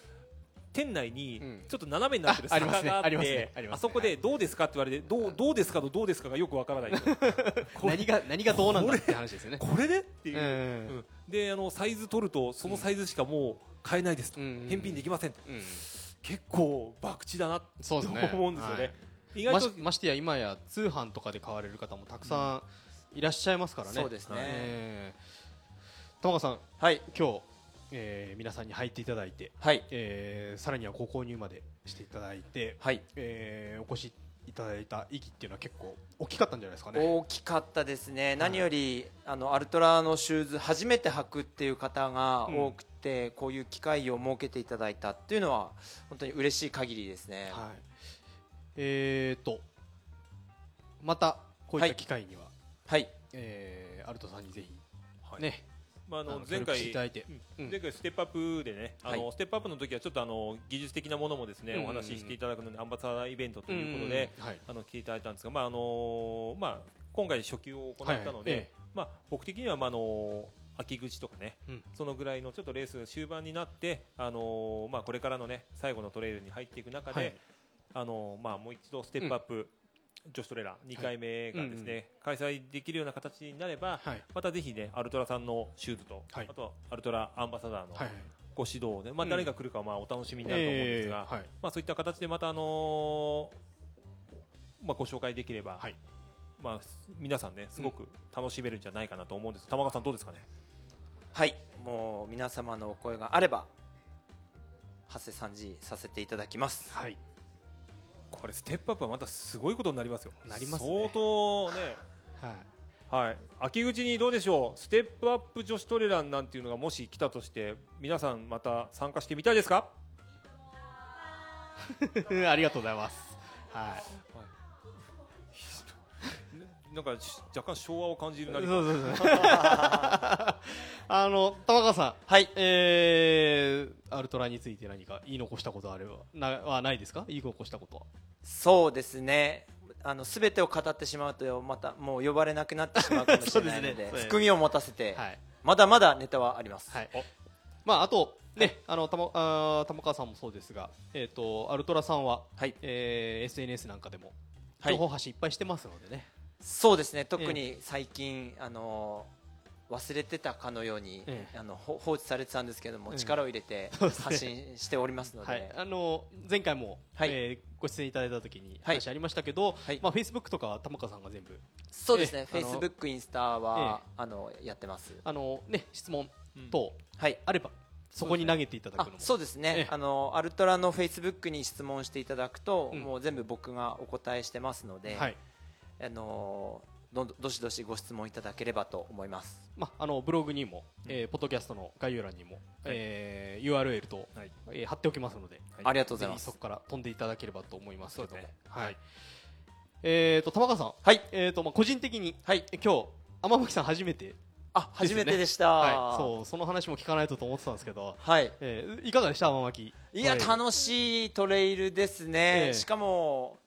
B: 店内に
A: うん。
B: ちょっと斜めになってる坂があって
A: ありますね。
B: あそこでどうですかって言われてどうどうですかとどうですかがよくわからない。[laughs]
A: 何が何がどうなんだって話ですよね。
B: これでっていう。
A: うん。
B: うん。であのサイズ取るとそのサイズしかもう買えないですと、
A: うん。
B: 返品できませんと。
A: うん。
B: 結構博打だなって
A: そうですね。
B: 思うんですよね、
A: はい。
B: 意外と
A: ましてや今や通販とかで買われる方もたくさんいらっしゃいますからね、
D: そうですね。
A: えー玉川さん
D: はい。
A: 今日、えー皆さんに入っていただいて、
D: はい。
A: えーさらにはご購入までしていただいて、
D: はい。
A: えーお越しいただいた意義っていうのは結構大きかったんじゃないですかね。
D: 大きかったですね、何よりあのアルトラのシューズ初めて履くっていう方が多くて、こういう機会を設けていただいたっていうのは本当に嬉しい限りですね、
A: はい、えーとまたこういった機会には、
D: はい
A: えーアルトさんにぜひ、
B: はい。
A: ね。
B: まあ、あ
A: あの
B: の前回前回ステップアップでね、あの
D: はい。
B: ステップアップの時はちょっとあの技術的なものもですね、お話ししていただくのでアンバサダーイベントということで、あの来ていただいたんですが、まああのまあ今回初級を行ったので、まあ僕的にはまああの秋口とかね、
A: うん。
B: そのぐらいのちょっとレース終盤になって、あのまあこれからのね最後のトレイルに入っていく中で、
A: はい。
B: あのまあもう一度ステップアップ、女子トレーラー2回目がですね、開催できるような形になれば、
A: はい。
B: またぜひねアルトラさんのシューズと、
A: はい。
B: あとはアルトラアンバサダーの
A: はい
B: ご指導で、まあ
A: うん。
B: 誰が来るかはまあお楽しみになると思うんですが、
A: えーはい。
B: まあそういった形でまたあのーまあご紹介できれば、
A: はい。
B: まあ皆さんねすごく楽しめるんじゃないかなと思うんです。玉川さんどうですかね？
D: はい。もう皆様のお声があれば発生3時させていただきます。
A: はい
B: これステップアップはまたすごいことになりますよ。
A: なりますね
B: 相当ね。
A: はい
B: はい、秋口にどうでしょう、ステップアップ女子トレランなんていうのがもし来たとして、皆さんまた参加してみたいですか？[laughs]
A: ありがとうございます。はい。
B: なんかし若干昭和を感じる
A: そう
B: 何か
A: そうそう。[laughs] あの玉川さん、
D: はい。
A: えー、アルトラについて何か言い残したことあれば。なはないですか？言い残したことは。
D: そうですね。あの全てを語ってしまうとまたもう呼ばれなくなってしまうかもしれないので [laughs] 含みを持たせて、
A: はい。
D: まだまだネタはあります、
A: はい。まああとね、あの玉あー玉川さんもそうですが、えっ、とアルトラさんは、
D: はい。
A: えー SNS なんかでも
D: はい。
A: 情報発信いっぱいしてますのでね。
D: そうですね。特に最近、あの忘れてたかのように、
A: ええ。
D: あのほ放置されてたんですけども、
A: ええ。
D: 力を入れて発信しておりますので、
A: はい、あの前回も、
D: はい。
A: えーご出演いただいた時に
D: はい。
A: 話ありましたけど、
D: はい。
A: まあフェイスブックとかは玉川さんが全部
D: そうですね、
A: ええ
D: フェイスブック、インスタは、あのやってます。
A: あのね質問等
D: はい。
A: あれば、そこに投げていただく
D: あ
A: のも。
D: そうですね、
A: ええ。
D: あのアルトラのフェイスブックに質問していただくと、
A: うん。
D: もう全部僕がお答えしてますので、
A: はい
D: あのどんどしどしご質問いただければと思います。
A: まあ、あのブログにも、えーポッドキャストの概要欄にも、えー URL と、
B: はい。
A: えー貼っておきますので、
D: ありがとうございます。
A: ぜひそこ。から飛んでいただければと思いますけども、
B: ね。
A: はい。えー、と玉川さん、
D: はい、
A: えーとまあ、個人的に、
D: はい、
A: え今日天巻さん初めて
D: あ初めてでした。
A: はい、そうその話も聞かないとと思ってたんですけど、
D: はい。
A: えーいかがでした天巻
D: いや楽しいトレイルですね、
A: ええ。
D: しかもあ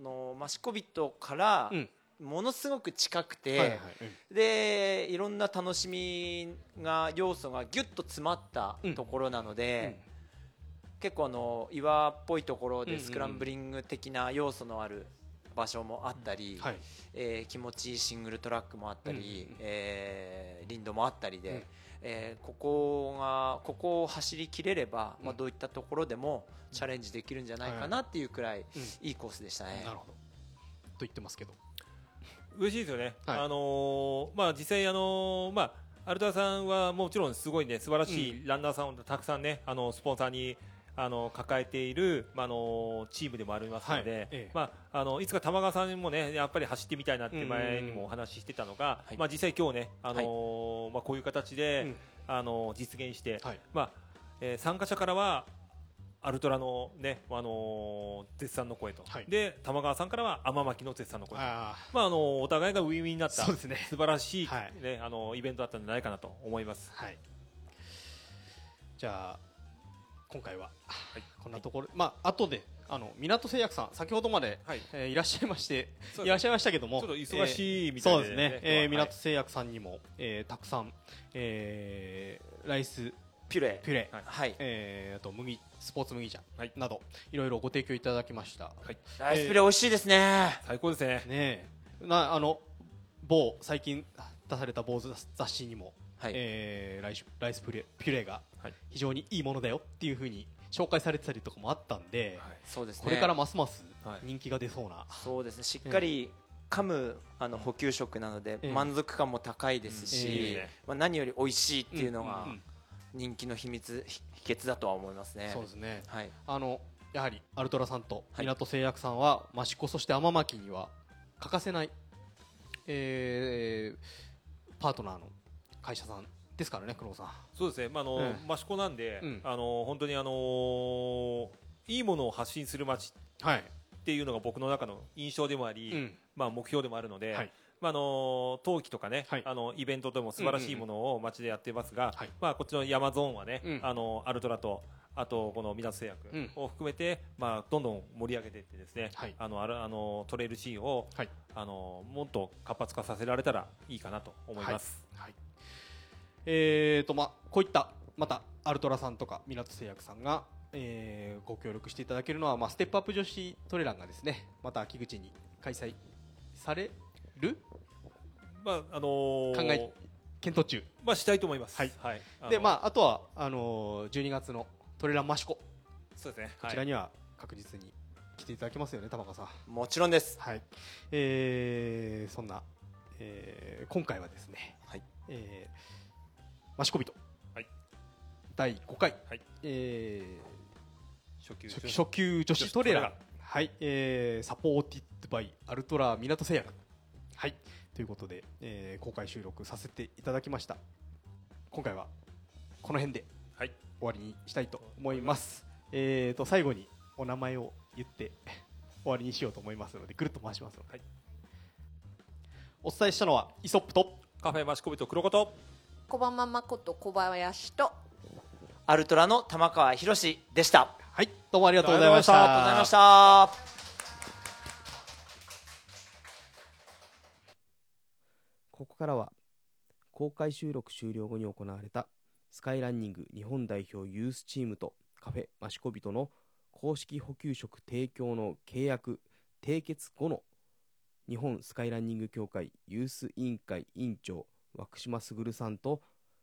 D: のマシコビットから
A: うん。
D: ものすごく近くて、
A: はいはいうん。
D: でいろんな楽しみが要素がギュッと詰まった
A: うん。
D: ところなので、結構あの岩っぽいところでスクランブリング的な要素のある場所もあったり、
A: はい。
D: えー気持ちいいシングルトラックもあったり、
A: うんうんうん。
D: えー林道もあったりで、
A: うん
D: えーここがここを走りきれれば、まあ、
A: うん
D: どういったところでもチャレンジできるんじゃないかなっていうくらい
A: うん。
D: いいコースでしたね。
A: なるほど。と言ってますけど。
B: 嬉しいですよね、
A: はい。
B: あのーまあ、実際、あのーまあ、アルタさんはもちろんすごいね素晴らしいランナーさんをたくさんね、あのスポンサーにあの抱えている、まあ、あのチームでもありますので、
A: はい。ええ。
B: まあ、あのいつか玉川さんもねやっぱり走ってみたいなって前にもお話ししてたのが、
D: はい。
B: まあ、実際今日ね、あのーまあ、こういう形で、
A: うん。
B: あの実現して、
A: はい。
B: まあえー参加者からはアルトラのね、あのー絶賛の声と、
A: はい。
B: で玉川さんからは天巻の絶賛の声と。
A: あ
B: まあ、あのお互いがウィンウィンになった
A: そうですね。
B: 素晴らしい、
A: はい。
B: ねあのイベントだったんじゃないかなと思います。
A: はい。じゃあ今回は、
B: い。
A: こんなところ、まあ後であの港製薬さん先ほどまで、
B: はい。
A: えーいらっしゃいましていらっしゃいましたけども
B: ちょっと忙しいみたいで
A: えーそうですね、えー
B: はい。
A: 港製薬さんにも、えーたくさん、えーライス
D: ピュレ。
A: ピュレ、
B: はい。
D: はい、
A: えーあと麦スポーツ麦茶
B: はい。
A: など、い、ろいろご提供いただきました、
B: はい。
D: ライスピュレ美味しいですね。
B: 最高ですね。
A: ねえ。なあの某最近出された某雑誌にも、
D: はい。
A: えーライスライスピュレピュレが
B: はい
A: 非常にいいものだよっていうふうに紹介されてたりとかもあったんで、
D: そうですね。
A: これからますます
B: はい。
A: 人気が出そうな、
D: そうですね。しっかり噛むあの補給食なので
A: ええ。
D: 満足感も高いです
A: え
D: し
B: え、
D: まあ何より美味しいっていうのが人気の秘密ひ秘訣だとは思いますね。
A: そうですね。
D: はい。
A: あのやはりアルトラさんと
D: はい。
A: 港製薬さんは益子そして天巻には欠かせない、えーパートナーの会社さんですからねさん。
B: そうですね。まああの、
A: え
B: 益子なんで、
A: うん。
B: あの本当にあのーいいものを発信する街
A: はい、
B: っていうのが僕の中の印象でもあり、
A: うん。
B: まあ目標でもあるので。
A: はい。
B: まああの冬季とかね、
A: はい。
B: あのイベントでも素晴らしいものを街でやってますが、
A: はい。
B: まあこっちの山ゾーンはね、
A: うん。
B: あのアルトラとあとこの港製薬
A: うん。
B: を含めて、まあどんどん盛り上げていってですね、
A: はい。
B: あのあるあのトレイルシーンを、
A: はい。
B: あのもっと活発化させられたらいいかなと思います。
A: はいえーとまあ、こういったまたアルトラさんとか港製薬さんが、えーご協力していただけるのは、まあ、ステップアップ女子トレランがですねまた秋口に開催される
B: まああのー
A: 考え検討中
B: まあしたいと思います。
A: はい
B: はい。
A: で、ま
B: あ
A: あ、あとはあのー12月のトレランマシコ
B: そうですね。はい
A: ちらには確実に来ていただきますよね玉川さん
D: もちろんです。
A: はい、えーそんな、えー今回はですね、
D: はい
A: えー、マシコビト、
B: はい。
A: 第5回、
B: はい。
A: え
B: 初級
A: ー初初級女子トレーラー。はい、えーサポーティッドバイアルトラ港製薬はい。ということで、えー公開収録させていただきました。今回はこの辺で
B: はい。
A: 終わりにしたいと思います。えーと最後にお名前を言って [laughs] 終わりにしようと思いますのでぐるっと回しますので、
B: はい。
A: お伝えしたのはイソップと
B: カフェマシコビと黒子と
C: 小浜まこと小林と
D: アルトラの玉川博でした。
A: はいどうもありがとうございまし
D: ありがとうございましたた。
H: ここからは公開収録終了後に行われたスカイランニング日本代表ユースチームとカフェマシコビトの公式補給食提供の契約締結後の日本スカイランニング協会ユース委員会委員長涌島卓さんと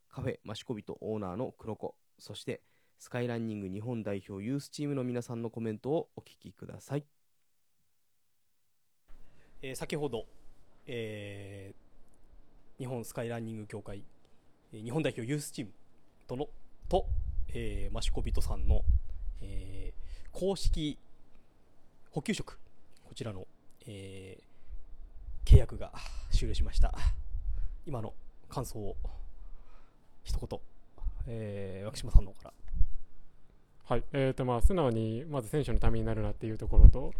H: カフェマシコビトオーナーの黒子そしてスカイランニング日本代表ユースチームの皆さんのコメントをお聞きください。
A: えー先ほど、えー日本スカイランニング協会、日本代表ユースチームとのと、えーマシコビトさんの、えー公式補給食こちらの、えー契約が終了しました今の感想を一言、えー、涌島さんの方から。
I: はい。えーとまあ、素直にまず選手のためになるなっていうところと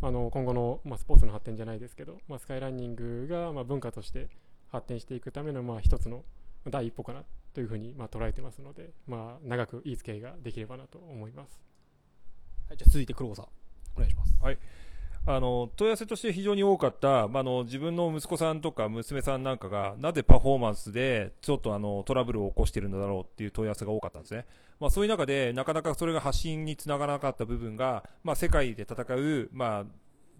I: あの今後の、まあ、スポーツの発展じゃないですけど、まあ、スカイランニングが、まあ、文化として発展していくための、まあ、一つの第一歩かなというふうにまあ捉えてますので、まあ、長くいい付き合いができればなと思います。
J: はい、じゃあ続いて黒子さんお願いします。
B: はいあの問い合わせとして非常に多かった、まあ、あの自分の息子さんとか娘さんなんかがなぜパフォーマンスでちょっとあのトラブルを起こしているんだろうっていう問い合わせが多かったんですね、まあ、そういう中でなかなかそれが発信につながらなかった部分が、まあ、世界で戦う、まあ、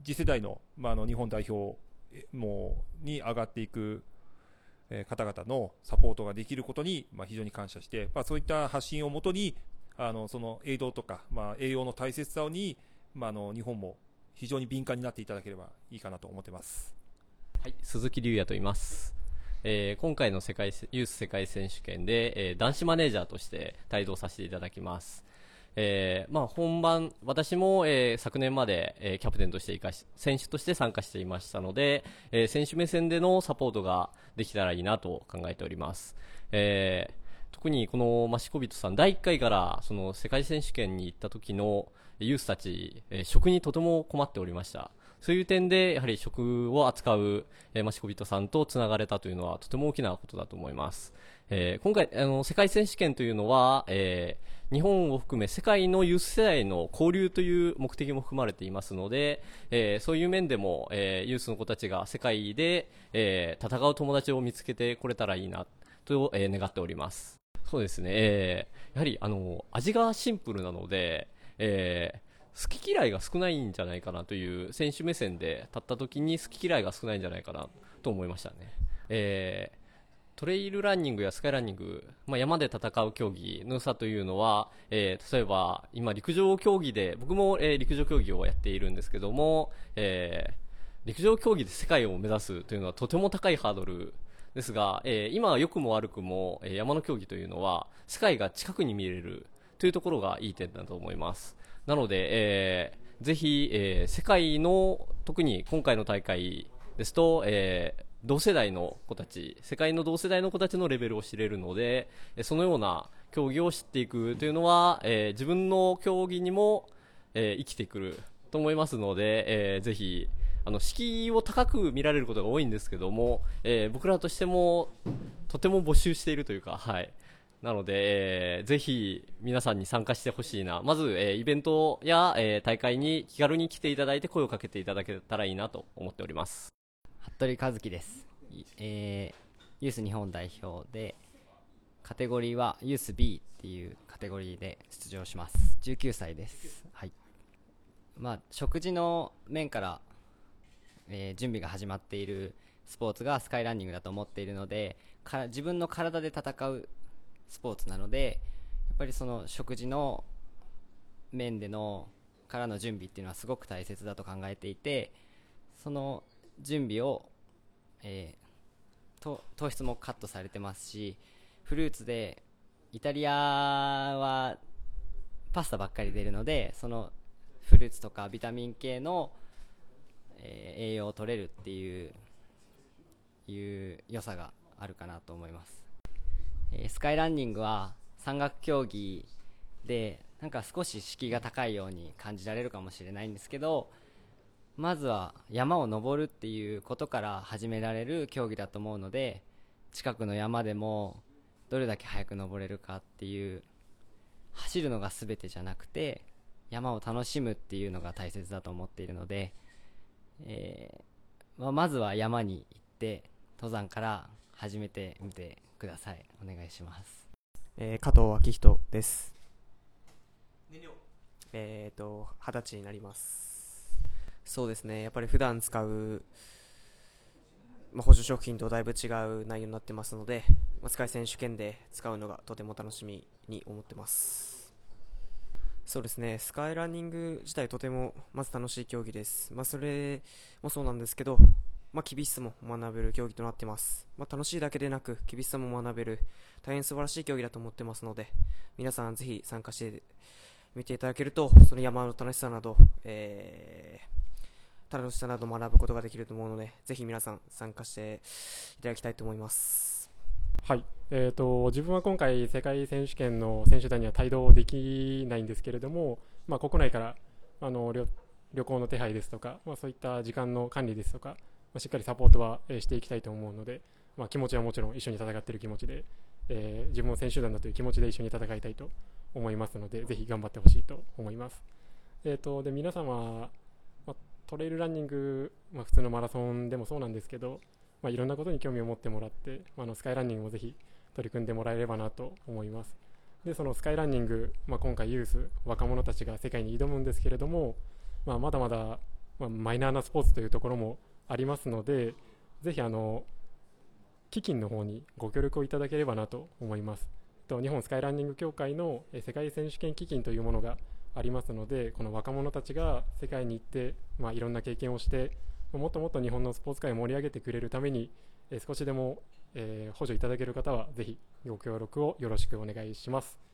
B: 次世代の,、まあ、の日本代表もに上がっていくえ方々のサポートができることに、まあ、非常に感謝して、まあ、そういった発信をもとにあのその栄養とか、まあ、栄養の大切さに、まあ、あの日本も非常に敏感になっていただければいいかなと思ってます。
K: はい、鈴木隆也と言います。えー今回の世界ユース世界選手権で、えー男子マネージャーとして帯同させていただきます。えーまあ、本番、私も、えー昨年まで、えーキャプテンとして生かし、選手として参加していましたので、えー選手目線でのサポートができたらいいなと考えております。えー特にこのマシコビトさん、第1回からその世界選手権に行った時のユースたち、えー食にとても困っておりました。そういう点で、やはり食を扱う、えーマシコビトさんとつながれたというのはとても大きなことだと思います。えー今回、あの、世界選手権というのは、えー日本を含め世界のユース世代の交流という目的も含まれていますので、えーそういう面でも、えユースの子たちが世界で、え戦う友達を見つけてこれたらいいなと、え願っております。そうですね、えやはりあの味がシンプルなので、えー好き嫌いが少ないんじゃないかなという選手目線で立った時に好き嫌いが少ないんじゃないかなと思いましたね。えートレイルランニングやスカイランニング、まあ、山で戦う競技の差というのは、えー例えば今陸上競技で僕も、えー陸上競技をやっているんですけども、えー陸上競技で世界を目指すというのはとても高いハードルですが、えー今は良くも悪くも、えー山の競技というのは世界が近くに見れるというところがいい点だと思います。なので、えーぜひ、えー世界の特に今回の大会ですと、えー同世代の子たち、世界の同世代の子たちのレベルを知れるので、そのような競技を知っていくというのは、えー自分の競技にも、えー生きてくると思いますので、えーぜひ、あの、敷居を高く見られることが多いんですけども、えー僕らとしても、とても募集しているというか、はい。なので、えーぜひ皆さんに参加してほしいな。まず、えーイベントや、えー大会に気軽に来ていただいて声をかけていただけたらいいなと思っております。
L: 服部和樹です、えーユース日本代表でカテゴリーはユース B っていうカテゴリーで出場します19歳ですはいまあ食事の面から、えー準備が始まっているスポーツがスカイランニングだと思っているのでか自分の体で戦うスポーツなのでやっぱりその食事の面でのからの準備っていうのはすごく大切だと考えていてその準備を、えー糖質もカットされてますしフルーツでイタリアはパスタばっかり出るのでそのフルーツとかビタミン系の、えー栄養を取れるっていういう良さがあるかなと思います、えースカイランニングは山岳競技でなんか少し敷居が高いように感じられるかもしれないんですけどまずは山を登るっていうことから始められる競技だと思うので近くの山でもどれだけ早く登れるかっていう走るのが全てじゃなくて山を楽しむっていうのが大切だと思っているので、えーまあ、まずは山に行って登山から始めてみてくださいお願いします
H: えー加藤昭人です。えっ、と、二十歳になります。そうですね、やっぱり普段使う、まあ、補助食品とだいぶ違う内容になってますので、まあ、スカイ選手権で使うのがとても楽しみに思ってます。そうですね、スカイランニング自体とてもまず楽しい競技です。まあ、それもそうなんですけど、まあ、厳しさも学べる競技となってます。まあ、楽しいだけでなく、厳しさも学べる、大変素晴らしい競技だと思ってますので、皆さんぜひ参加してみていただけると、その山の楽しさなど、えー、楽しさなど学ぶことができると思うので、ぜひ皆さん参加していただきたいと思います。
I: はい、えー、と自分は今回、世界選手権の選手団には帯同できないんですけれども、まあ、国内からあの旅旅行の手配ですとか、まあ、そういった時間の管理ですとか、ま、しっかりサポートは、えしていきたいと思うので、まあ、気持ちはもちろん一緒に戦っている気持ちで、えー自分も選手団だという気持ちで一緒に戦いたいと思いますのでぜひ頑張ってほしいと思います。えー、とで皆様、まあ、トレイルランニング、まあ、普通のマラソンでもそうなんですけど、まあ、いろんなことに興味を持ってもらって、まあ、あのスカイランニングもぜひ取り組んでもらえればなと思います。でそのスカイランニング、まあ、今回ユース若者たちが世界に挑むんですけれども、まあ、まだまだ、まあ、マイナーなスポーツというところもありますのでぜひあの基金の方にご協力をいただければなと思いますと日本スカイランニング協会の世界選手権基金というものがありますのでこの若者たちが世界に行って、まあ、いろんな経験をしてもっともっと日本のスポーツ界を盛り上げてくれるために少しでも、え補助いただける方はぜひご協力をよろしくお願いします。